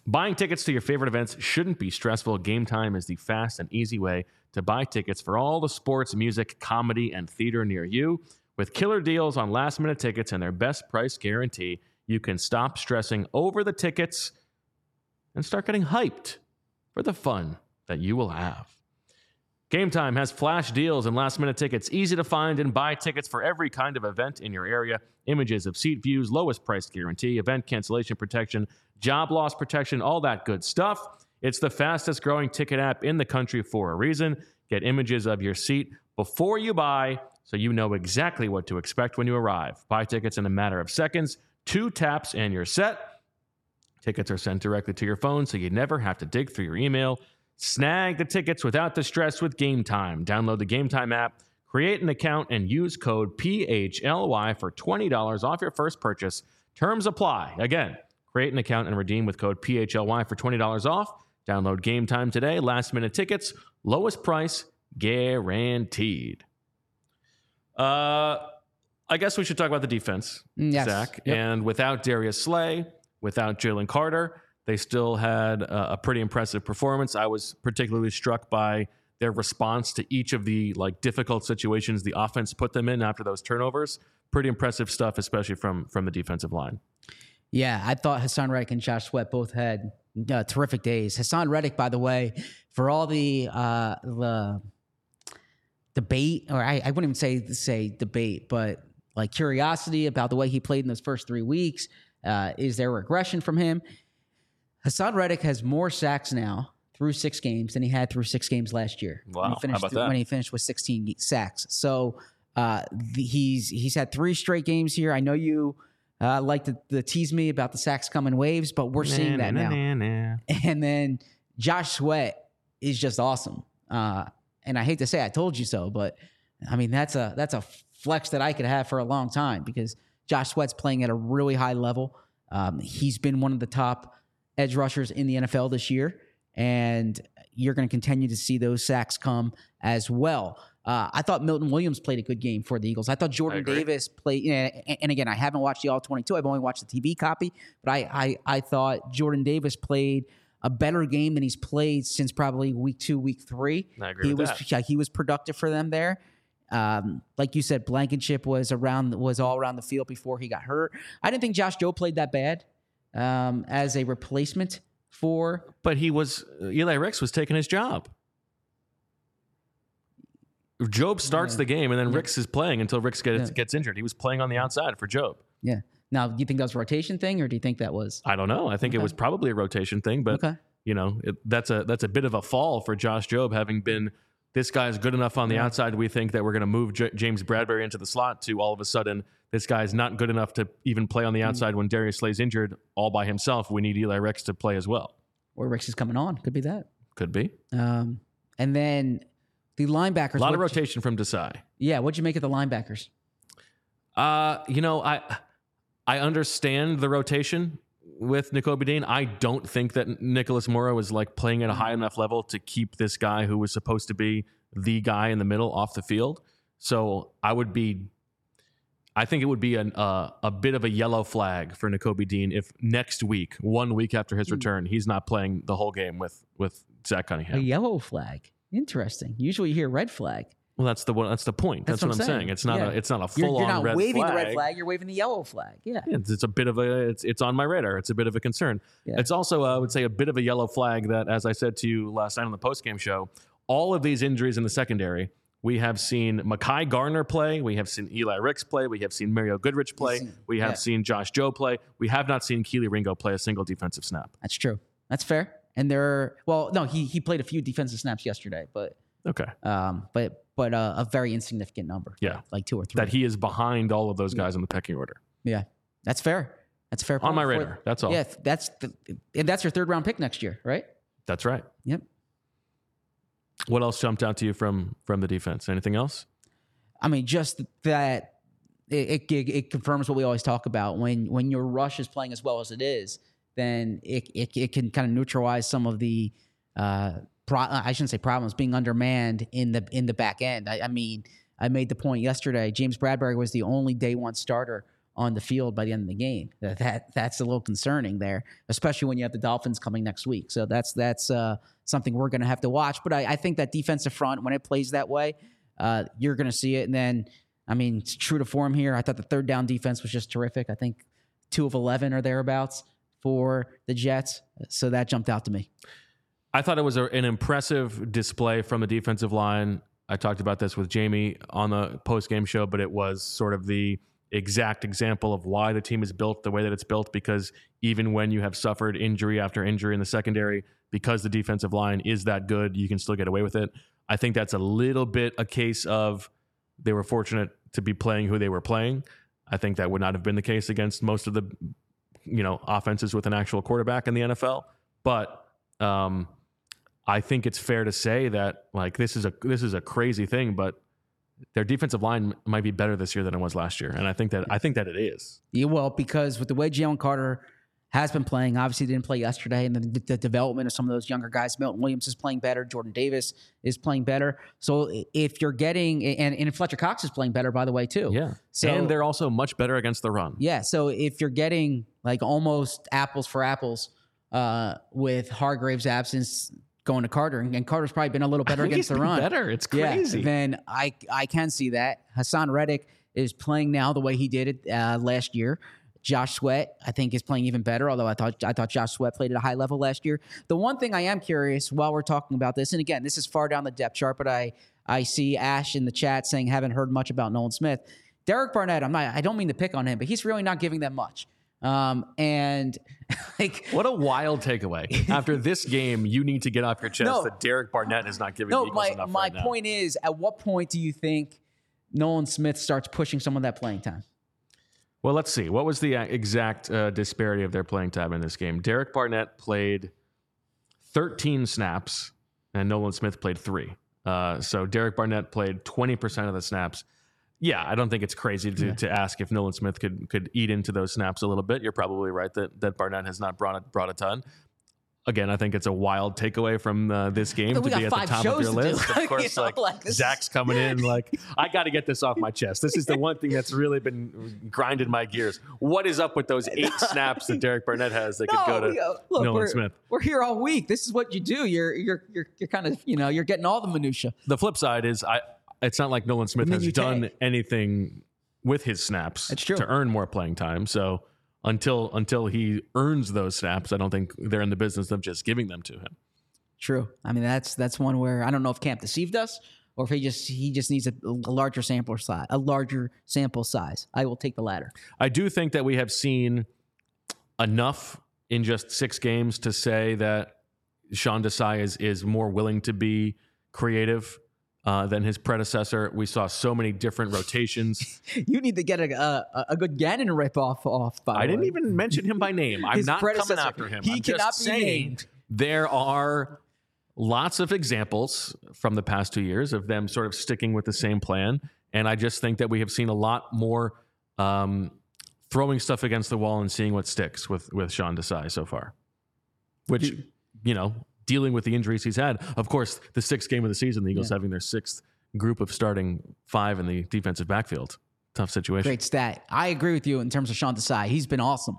Buying tickets to your favorite events shouldn't be stressful. Game Time is the fast and easy way to buy tickets for all the sports, music, comedy, and theater near you. With killer deals on last minute tickets and their best price guarantee, you can stop stressing over the tickets and start getting hyped for the fun that you will have. Game Time has flash deals and last minute tickets, easy to find and buy tickets for every kind of event in your area. Images of seat views, lowest price guarantee, event cancellation protection, job loss protection, all that good stuff. It's the fastest growing ticket app in the country for a reason. Get images of your seat before you buy so you know exactly what to expect when you arrive. Buy tickets in a matter of seconds, two taps, and you're set. Tickets are sent directly to your phone so you never have to dig through your email. Snag the tickets without the stress with Game Time. Download the Game Time app, create an account, and use code PHLY for $20 off your first purchase. Terms apply. Again, create an account and redeem with code PHLY for $20 off. Download Game Time today. Last minute tickets, lowest price guaranteed. Uh, I guess we should talk about the defense, Mm, yes. Zach. Yep. And without Darius Slay, without Jalen Carter, they still had a, a pretty impressive performance. I was particularly struck by their response to each of the like difficult situations the offense put them in after those turnovers. Pretty impressive stuff, especially from from the defensive line. Yeah, I thought Haason Reddick and Josh Sweat both had uh, terrific days. Haason Reddick, by the way, for all the uh, the debate, or I, I wouldn't even say say debate, but like curiosity about the way he played in those first three weeks. Uh, is there regression from him? Haason Reddick has more sacks now through six games than he had through six games last year. Wow, when how he finished, about that? when he finished with 16 sacks. So uh, the, he's he's had three straight games here. I know you uh, like to, to tease me about the sacks coming waves, but we're seeing that now. And then Josh Sweat is just awesome. Uh, and I hate to say I told you so, but I mean that's a that's a flex that I could have for a long time because Josh Sweat's playing at a really high level. Um, he's been one of the top edge rushers in the NFL this year, and you're going to continue to see those sacks come as well. Uh, I thought Milton Williams played a good game for the Eagles. I thought Jordan agree. Davis played, and and again, I haven't watched the All 22. I've only watched the TV copy, but I, I, I thought Jordan Davis played a better game than he's played since probably week two, week three. I agree he with was that. yeah, he was productive for them there. Um, like you said, Blankenship was around was all around the field before he got hurt. I didn't think Josh Jobe played that bad um, as a replacement for But he was Eli Ricks was taking his job. Jobe starts Yeah. the game and then Ricks is playing until Ricks gets Yeah. gets injured. He was playing on the outside for Jobe. yeah. Now, do you think that was a rotation thing, or do you think that was I don't know. I think it was probably a rotation thing, but okay? you know it, that's a that's a bit of a fall for Josh Jobe having been this guy's good enough on the outside. We think that we're going to move J- James Bradberry into the slot. To all of a sudden, this guy's not good enough to even play on the outside when Darius Slay's injured all by himself. We need Eli Ricks to play as well. Or Ricks is coming on? Could be that. Could be Um, and then the linebackers. a lot of what'd you- rotation from Desai. Yeah, what'd you make of the linebackers? Uh, you know, I I understand the rotation with Nakobe Dean. I don't think that Nicholas Morrow is like playing at a high enough level to keep this guy who was supposed to be the guy in the middle off the field. So I would be, I think it would be an, uh, a bit of a yellow flag for Nakobe Dean if next week, one week after his return, he's not playing the whole game with with Zach Cunningham. A yellow flag. Interesting. Usually you hear red flag. Well, that's the one. That's the point. That's, what, I'm saying. It's not Yeah. a it's not a full You're, you're on not red waving flag. the red flag. You're waving the yellow flag. Yeah. Yeah, it's, it's a bit of a it's it's on my radar. It's a bit of a concern. Yeah. It's also uh, I would say a bit of a yellow flag that, as I said to you last night on the post game show, all of these injuries in the secondary. We have seen Mekhi Garner play. We have seen Eli Ricks play. We have seen Mario Goodrich play. we have yeah. seen Josh Jobe play. We have not seen Kelee Ringo play a single defensive snap. That's true. That's fair. And there, well, no, he he played a few defensive snaps yesterday, but Okay, um, but but uh, a very insignificant number. Yeah. like two or three. that he is behind all of those guys in the pecking order. yeah, that's fair. That's fair. On my radar. That's all. Yeah, that's the, and that's your third round pick next year, right? That's right. Yep. What else jumped out to you from from the defense? Anything else? I mean, just that it, it, it confirms what we always talk about. When when your rush is playing as well as it is, then it it, it can kind of neutralize some of the uh, pro, I shouldn't say problems being undermanned in the in the back end. I, I mean, I made the point yesterday. James Bradberry was the only day one starter on the field by the end of the game. That, that that's a little concerning there, especially when you have the Dolphins coming next week. So that's that's uh, something we're going to have to watch. But I, I think that defensive front, when it plays that way, uh, you're going to see it. And then, I mean, it's true to form here. I thought the third down defense was just terrific. I think two of eleven or thereabouts for the Jets. So that jumped out to me. I thought it was a, an impressive display from the defensive line. I talked about this with Jamie on the post game show, but it was sort of the exact example of why the team is built the way that it's built. Because even when you have suffered injury after injury in the secondary, because the defensive line is that good, you can still get away with it. I think that's a little bit a case of they were fortunate to be playing who they were playing. I think that would not have been the case against most of the you know offenses with an actual quarterback in the NFL. But um, I think it's fair to say that like this is a this is a crazy thing, but their defensive line might be better this year than it was last year, and I think that I think that it is. Yeah, well, because with the way Jalen Carter has been playing, obviously didn't play yesterday, and the, the development of some of those younger guys, Milton Williams is playing better, Jordan Davis is playing better. So if you're getting, and, and Fletcher Cox is playing better, by the way, too. Yeah, So- and they're also much better against the run. Yeah. So if you're getting like almost apples for apples uh, with Hargrave's absence going to Carter, and, Carter's probably been a little better against he's the been run. Better, it's crazy. Yeah, then I I can see that Haason Reddick is playing now the way he did it uh, last year. Josh Sweat, I think, is playing even better. Although I thought I thought Josh Sweat played at a high level last year. The one thing I am curious while we're talking about this, and again, this is far down the depth chart, but I I see Ash in the chat saying haven't heard much about Nolan Smith. Derek Barnett, I'm not. I don't mean to pick on him, but he's really not giving them much. Um, and (laughs) like What a wild takeaway! (laughs) After this game, you need to get off your chest No. that Derek Barnett is not giving no, the Eagles my enough my right now. point is, at what point do you think Nolan Smith starts pushing some of that playing time? Well, let's see. What was the uh, exact uh, disparity of their playing time in this game? Derek Barnett played 13 snaps, and Nolan Smith played three. Uh, so Derek Barnett played 20% of the snaps. Yeah, I don't think it's crazy to, to ask if Nolan Smith could could eat into those snaps a little bit. You're probably right that that Barnett has not brought a, brought a ton. Again, I think it's a wild takeaway from uh, this game to be at the top of your do. list. You (laughs) Of course, know, like, like, Zach's coming in, like I got to get this off my chest. This is the one thing that's really been grinding my gears. What is up with those (laughs) eight snaps that Derek Barnett has that could go to uh, look, Nolan we're, Smith? we're here all week. This is what you do. You're you're you're you're kind of you know you're getting all the minutia. The flip side is I. It's not like Nolan Smith has done anything with his snaps to earn more playing time. So until until he earns those snaps, I don't think they're in the business of just giving them to him. True. I mean, that's that's one where I don't know if Camp deceived us or if he just he just needs a, a larger sample size, a larger sample size. I will take the latter. I do think that we have seen enough in just six games to say that Sean Desai is is more willing to be creative uh, than his predecessor. We saw so many different rotations. (laughs) you need to get a a, a good Gannon rip off off. By I didn't way. even mention him by name. I'm not coming after him. He I'm cannot just be saying named. there are lots of examples from the past two years of them sort of sticking with the same plan, and I just think that we have seen a lot more. Um, throwing stuff against the wall and seeing what sticks with with Sean Desai so far. Which, you know, dealing with the injuries he's had. Of course, the sixth game of the season, the Eagles having their sixth group of starting five in the defensive backfield. Tough situation. Great stat. I agree with you in terms of Sean Desai. He's been awesome,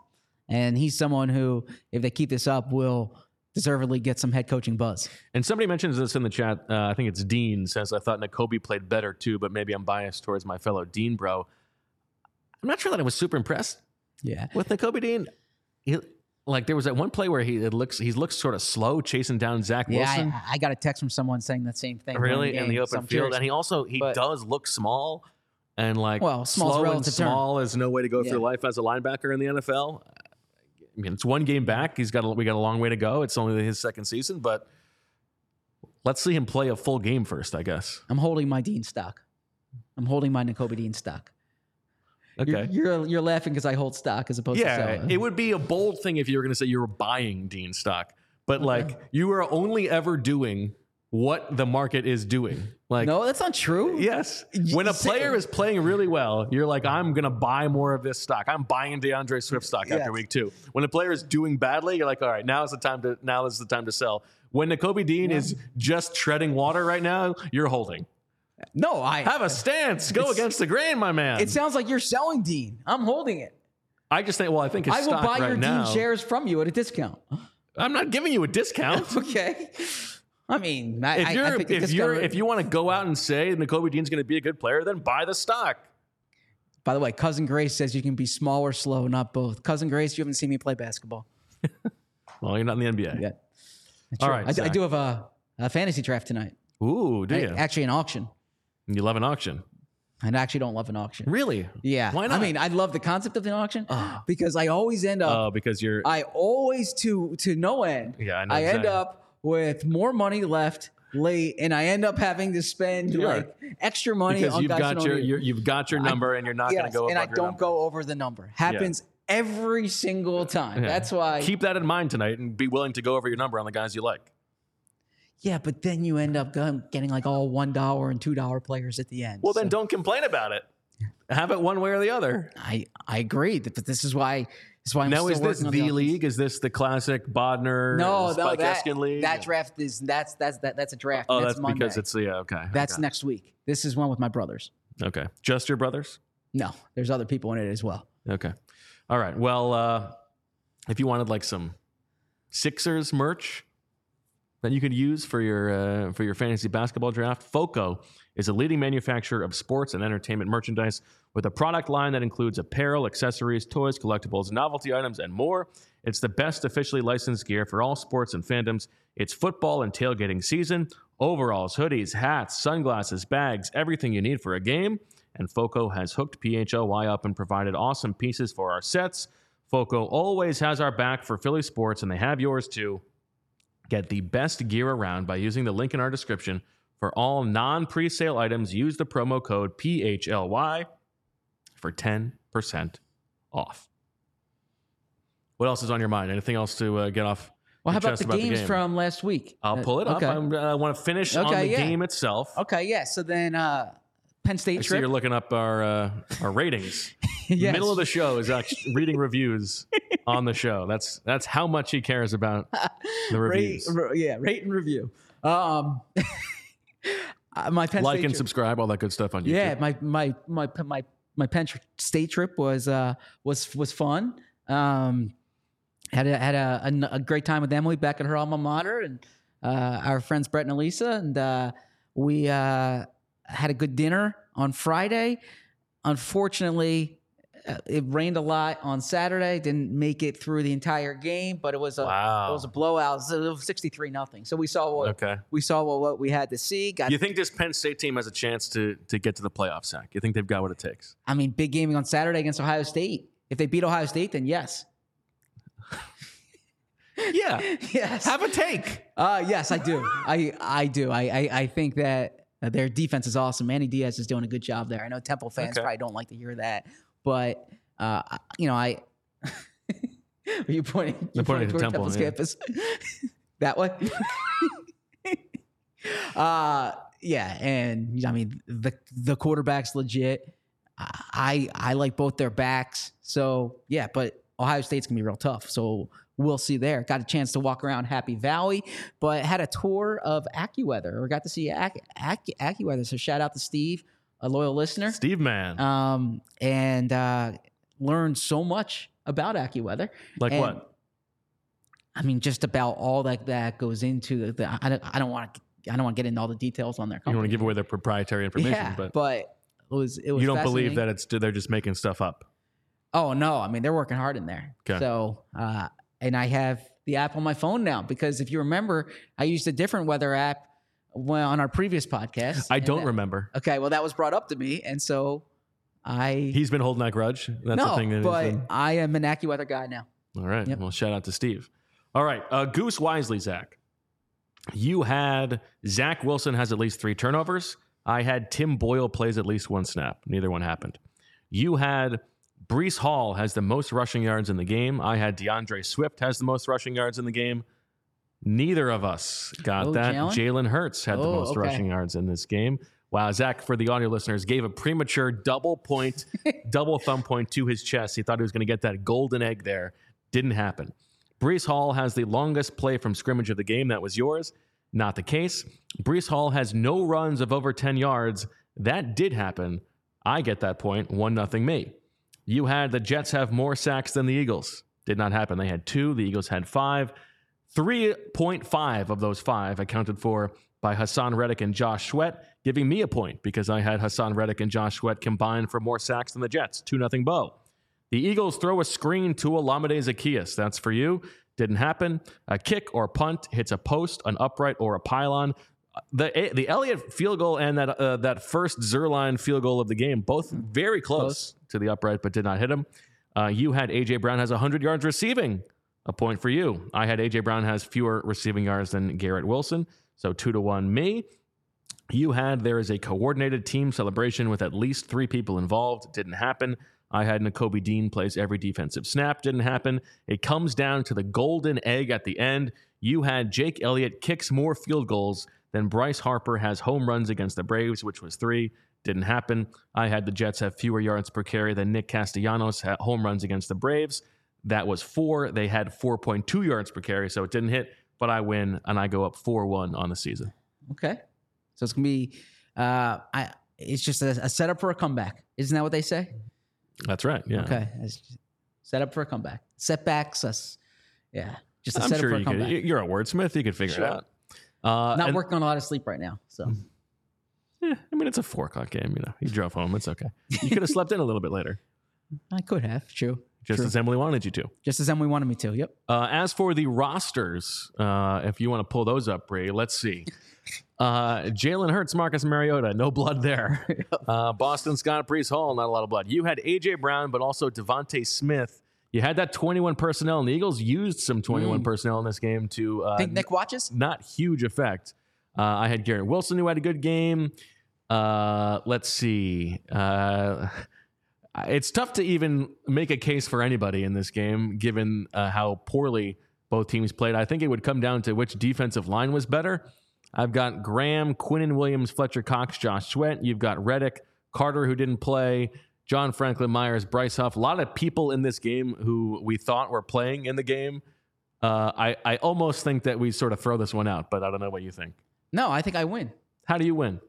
and he's someone who, if they keep this up, will deservedly get some head coaching buzz. And somebody mentions this in the chat. Uh, I think it's Dean says, I thought Nakobe played better too, but maybe I'm biased towards my fellow Dean bro. I'm not sure that I was super impressed Yeah. with Nakobe Dean. He, like there was that one play where he it looks he looks sort of slow chasing down Zach Yeah, Wilson. I, I got a text from someone saying that same thing. really in the game, so open I'm field, curious. and he also he But- does look small, and like Well, slow and relative term. small is no way to go through life as a linebacker in the NFL. I mean, it's one game back. He's got a, we got a long way to go. It's only his second season, but let's see him play a full game first, I guess. I'm holding my Dean stock. I'm holding my Nakobe Dean stock. Okay. You're you're, you're laughing because I hold stock as opposed to yeah, selling. it would be a bold thing if you were going to say you were buying Dean stock, but like you are only ever doing what the market is doing. Like no, that's not true. Yes. When a player is playing really well, you're like, I'm going to buy more of this stock. I'm buying DeAndre Swift stock after Yes. week two. When a player is doing badly, you're like, all right, now is the time to now is the time to sell. When Nakobe Dean is just treading water right now, you're holding. No, I. Have a stance. Go against the grain, my man. it sounds like you're selling Dean. I'm holding it. I just think, well, I think his I will stock buy right your now. Dean shares from you at a discount. I'm not giving you a discount. (laughs) Okay. I mean, I, if I- you're think the if you're if you want to go out and say Nakobe Dean's going to be a good player, then buy the stock. By the way, cousin Grace says you can be small or slow, not both. Cousin Grace, you haven't seen me play basketball (laughs) Well, you're not in the NBA. yet. All True. I, I Zach. do have a, a fantasy draft tonight. Ooh, do you? Actually, an auction. You love an auction. I actually don't love an auction. Really? Yeah. Why not? I mean, I love the concept of an auction ah. because I always end up. Oh, because you're I always to to no end. Yeah, I know end exactly. up with more money left late, and I end up having to spend Sure. like extra money because on you've guys got your, need it. your you've got your number and you're not going to go and I don't number. go over the number. Happens every single time. Yeah. That's why. keep that in mind tonight and be willing to go over your number on the guys you like. Yeah, but then you end up getting like all one dollar and two dollar players at the end. Well, then So don't complain about it. Have it one way or the other. I I agree, but this is why. This is why I'm now, is this on the league? Is this the classic Bodner No, no, Spike that, Eskin league? that draft is that's that's that, that's a draft. oh, that's that's because it's the yeah, okay. that's okay. next week. This is one with my brothers. okay. Just your brothers. No, there's other people in it as well. Okay. All right. Well, uh, if you wanted like some Sixers merch that you could use for your uh, for your fantasy basketball draft, Foco is a leading manufacturer of sports and entertainment merchandise with a product line that includes apparel, accessories, toys, collectibles, novelty items, and more. It's the best officially licensed gear for all sports and fandoms. It's football and tailgating season. Overalls, hoodies, hats, sunglasses, bags, everything you need for a game. And Foco has hooked PHLY up and provided awesome pieces for our sets. Foco always has our back for Philly sports, and they have yours too. Get the best gear around by using the link in our description. For all non presale items, use the promo code PHLY for 10% off. What else is on your mind? Anything else to uh, get off? Well, how about the about games game? from last week? I'll Uh, pull it up. Okay. I'm, I want to finish on the yeah. game itself. okay, yeah. So then, uh, Penn State I see trip. you're looking up our uh, our ratings. (laughs) Yes. Middle of the show is actually (laughs) reading reviews on the show. That's that's how much he cares about (laughs) the reviews. re- yeah, rate and review. Um, (laughs) uh, my Penn like State and trip- subscribe, all that good stuff on YouTube. Yeah, my my my my my Penn State trip was uh was was fun. Um, had a had a, a, a great time with Emily back at her alma mater and uh, our friends Brett and Elisa, and uh, we uh, had a good dinner on Friday. Unfortunately, It rained a lot on Saturday. Didn't make it through the entire game, but it was a Wow. it was a blowout. It was sixty three nothing. So we saw what Okay. we saw what, what we had to see. Got You think this Penn State team has a chance to to get to the playoffs, Zach? You think they've got what it takes? I mean, big gaming on Saturday against Ohio State. If they beat Ohio State, then yes. (laughs) Yeah. Yes. Have a take. Uh, yes, I do. I I do. I I, I think that uh, their defense is awesome. Manny Diaz is doing a good job there. I know Temple fans Okay. probably don't like to hear that, but uh, you know, I. (laughs) Are you pointing? you pointing to Temple, Temple's yeah. campus. (laughs) that way. (laughs) uh yeah, and I mean the the quarterback's legit. I I like both their backs. So yeah, but Ohio State's gonna be real tough. So we'll see there. Got a chance to walk around Happy Valley, but had a tour of AccuWeather. Or got to see Ac- Ac- AccuWeather. So shout out to Steve, a loyal listener, Steve Man. um, and uh, learned so much about AccuWeather. like and- what? I mean, just about all that that goes into the. the I don't. I don't want to. I don't want to get into all the details on their You don't want to give away their proprietary information, yeah, but, but it was. It was. you don't believe that it's they're just making stuff up. Oh no! I mean, they're working hard in there. Okay. So, uh, and I have the app on my phone now because if you remember, I used a different weather app well, on our previous podcast. I don't that- remember. Okay, well, that was brought up to me, and so I He's been holding that grudge. That's no, the thing that but I am an AccuWeather guy now. All right. Yep. Well, shout out to Steve. All right. Uh, Goose Wisely, Zach. You had Zach Wilson has at least three turnovers. I had Tim Boyle plays at least one snap. Neither one happened. You had Breece Hall has the most rushing yards in the game. I had DeAndre Swift has the most rushing yards in the game. Neither of us got Oh, that. Jalen? Hurts had the Oh, most okay. rushing yards in this game. Wow, Zach, for the audio listeners, gave a premature double point, (laughs) double thumb point to his chest. He thought he was going to get that golden egg there. Didn't happen. Breece Hall has the longest play from scrimmage of the game. That was yours. Not the case. Breece Hall has no runs of over 10 yards. That did happen. I get that point. 1 nothing me. You had the Jets have more sacks than the Eagles. Did not happen. They had two. The Eagles had five. 3.5 of those five accounted for by Haason Reddick and Josh Sweat, giving me a point because I had Haason Reddick and Josh Sweat combined for more sacks than the Jets. 2 nothing Bo. The Eagles throw a screen to Olamide Zaccheaus. That's for you. Didn't happen. A kick or punt hits a post, an upright, or a pylon. The the Elliott field goal and that uh, that first Zuerlein field goal of the game, both very close, to the upright, but did not hit him. Uh, you had AJ Brown has 100 yards receiving. A point for you. I had AJ Brown has fewer receiving yards than Garrett Wilson, so two to one me. You had there is a coordinated team celebration with at least three people involved. Didn't happen. I had Nakobe Dean plays every defensive snap. Didn't happen. It comes down to the golden egg at the end. You had Jake Elliott kicks more field goals than Bryce Harper has home runs against the Braves, which was three. Didn't happen. I had the Jets have fewer yards per carry than Nick Castellanos had home runs against the Braves. That was four. They had 4.2 yards per carry, so it didn't hit. But I win and I go up 4 1 on the season. Okay, so it's gonna be. Uh, I. It's just a, a setup for a comeback. Isn't that what they say? That's right. Yeah. Okay, it's set up for a comeback. Setbacks us. Yeah, just a I'm setup sure for a comeback. could. You're a wordsmith. You could figure Sure. it out. Uh, Not and- working on a lot of sleep right now. So Yeah, I mean, it's a four o'clock game. You know, you drove home. It's okay. You could have (laughs) slept in a little bit later, I could have. True. Just True. as Emily wanted you to. Just as Emily wanted me to. Yep. Uh, as for the rosters, uh, if you want to pull those up, Bree, let's see. (laughs) Uh, Jalen Hurts, Marcus Mariota, no blood there. (laughs) Uh, Boston Scott, Breece Hall, not a lot of blood. You had AJ Brown, but also DeVonta Smith. You had that 21 personnel, and the Eagles used some 21 personnel in this game to uh, Think Nick watches? not huge effect. Uh, I had Garrett Wilson who had a good game. Uh, let's see. It's tough to even make a case for anybody in this game, given uh, how poorly both teams played. I think it would come down to which defensive line was better. I've got Graham, Quinnen Williams, Fletcher Cox, Josh Sweat. You've got Reddick, Carter, who didn't play, John Franklin Myers, Bryce Huff. A lot of people in this game who we thought were playing in the game. Uh, I, I almost think that we sort of throw this one out, but I don't know what you think. No, I think I win. How do you win?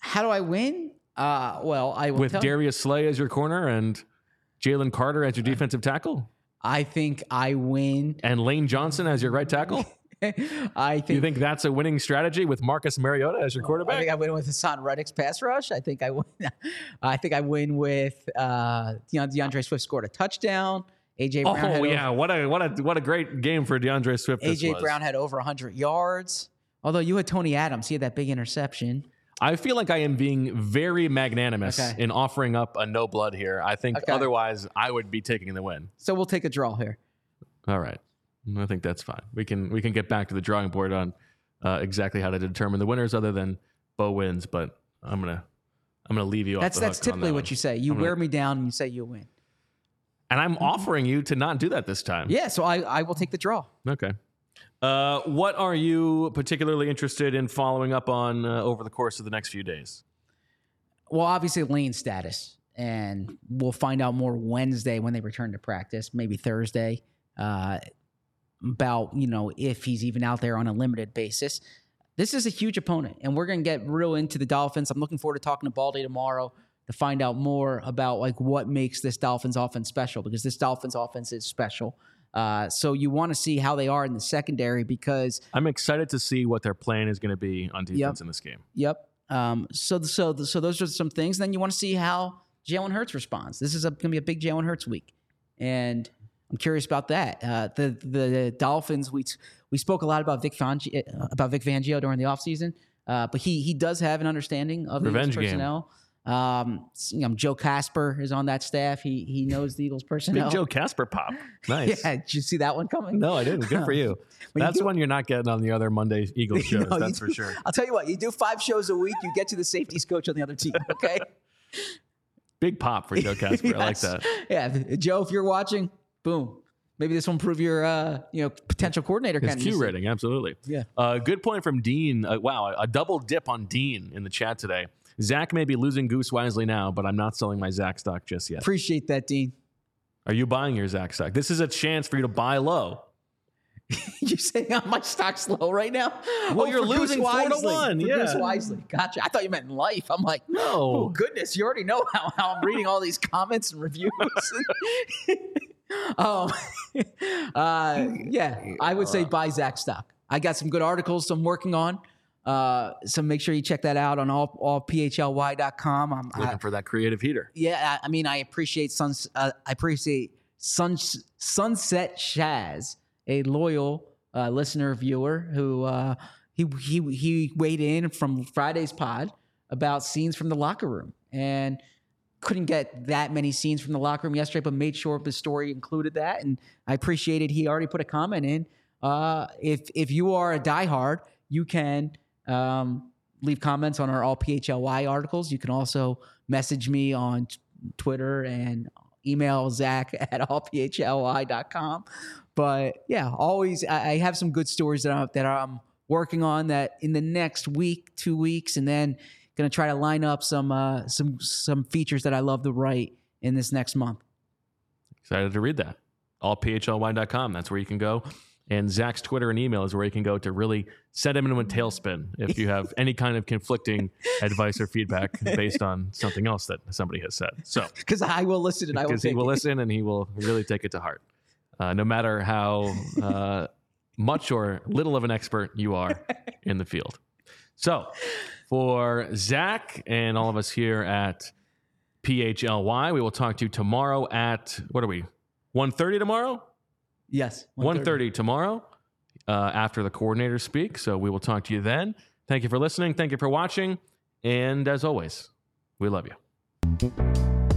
How do I win? Uh, well, I will With Darius Slay as your corner and Jalen Carter as your defensive tackle I think I win. and Lane Johnson as your right tackle? (laughs) I think. You think that's a winning strategy with Marcus Mariota as your quarterback? I think I win with Haason Reddick's pass rush. I think I win. (laughs) I think I win with uh, DeAndre Swift scored a touchdown. AJ Brown. had oh over- yeah, what a what a what a great game for DeAndre Swift. AJ. Brown had over 100 yards. Although you had Tony Adams, he had that big interception. I feel like I am being very magnanimous Okay. in offering up a no blood here. I think Okay. otherwise I would be taking the win. So we'll take a draw here. All right, I think that's fine. We can we can get back to the drawing board on uh, exactly how to determine the winners, other than Bo wins. But I'm gonna I'm gonna leave you. That's off the that's typically that what one. you say. You I'm gonna- wear me down and you say you win. and I'm offering you to not do that this time. Yeah, so I, I will take the draw. Okay. Uh, what are you particularly interested in following up on uh, over the course of the next few days? Well, obviously lane status, and we'll find out more Wednesday when they return to practice, maybe Thursday, uh, about you know if he's even out there on a limited basis. This is a huge opponent, and we're gonna get real into the Dolphins. I'm looking forward to talking to Baldy tomorrow to find out more about like what makes this Dolphins offense special because this Dolphins offense is special. Uh, so you want to see how they are in the secondary because I'm excited to see what their plan is going to be on defense in this game. Yep. Um, so so so those are some things. Then you want to see how Jalen Hurts responds. This is going to be a big Jalen Hurts week, and I'm curious about that. Uh, the the Dolphins. We we spoke a lot about Vic Fangio, about Vic Fangio during the offseason, uh, but he he does have an understanding of the Revenge game. Um, you know, Joe Kasper is on that staff. He he knows the Eagles personnel. Big. Joe Kasper pop. Nice. (laughs) Yeah, did you see that one coming? No, I didn't. Good for you. (laughs) When you That's do- one you're not getting on the other Monday Eagles (laughs) shows. No, that's for sure. I'll tell you what. You do five shows a week. You get to the safeties coach on the other team. Okay. Big pop for Joe Kasper. I like that. Yeah, Joe, if you're watching, boom. Maybe this will improve your, uh, you know, potential coordinator His. Q rating, absolutely. Yeah. Uh, good point from Dean. Uh, wow, a double dip on Dean in the chat today. Zach may be losing Goose wisely now, but I'm not selling my Zach stock just yet. Appreciate that, Dean. Are you buying your Zach stock? This is a chance for you to buy low. (laughs) You're saying on my stock's low right now? Well, you're losing four to one, yeah. Goose Wisely. Gotcha. I thought you meant in life. I'm like, No. oh, goodness. You already know how, how I'm reading all these comments and reviews. (laughs) um, (laughs) uh, yeah, I would say buy Zach stock. I got some good articles I'm working on. Uh, so make sure you check that out on all, allphly.com. I'm, I, Looking for that creative heater. yeah, I, I mean, I appreciate Suns. Uh, I appreciate Sun, Sunset Shaz, a loyal uh, listener viewer who uh, he he he weighed in from Friday's pod about scenes from the locker room and couldn't get that many scenes from the locker room yesterday, but made sure the story included that, and I appreciated. He already put a comment in. Uh, if if you are a diehard, you can um, leave comments on our all PHLY articles. You can also message me on t- Twitter and email Zach (laughs) at allphly.com. But yeah, always I, I have some good stories that I'm, that I'm working on that in the next week, two weeks, and then gonna try to line up some uh, some some features that I love to write in this next month. Excited to read that. Allphly.com. That's where you can go. And Zach's Twitter and email is where you can go to really set him into a tailspin if you have any kind of conflicting (laughs) advice or feedback based on something else that somebody has said. So, Because I will listen and I will because he will it. listen and he will really take it to heart, uh, no matter how uh, much or little of an expert you are in the field. So, for Zach and all of us here at PHLY, we will talk to you tomorrow at what are we? 1.30 tomorrow? Yes. 1.30 tomorrow uh, after the coordinators speak. So we will talk to you then. Thank you for listening. Thank you for watching. And as always, we love you.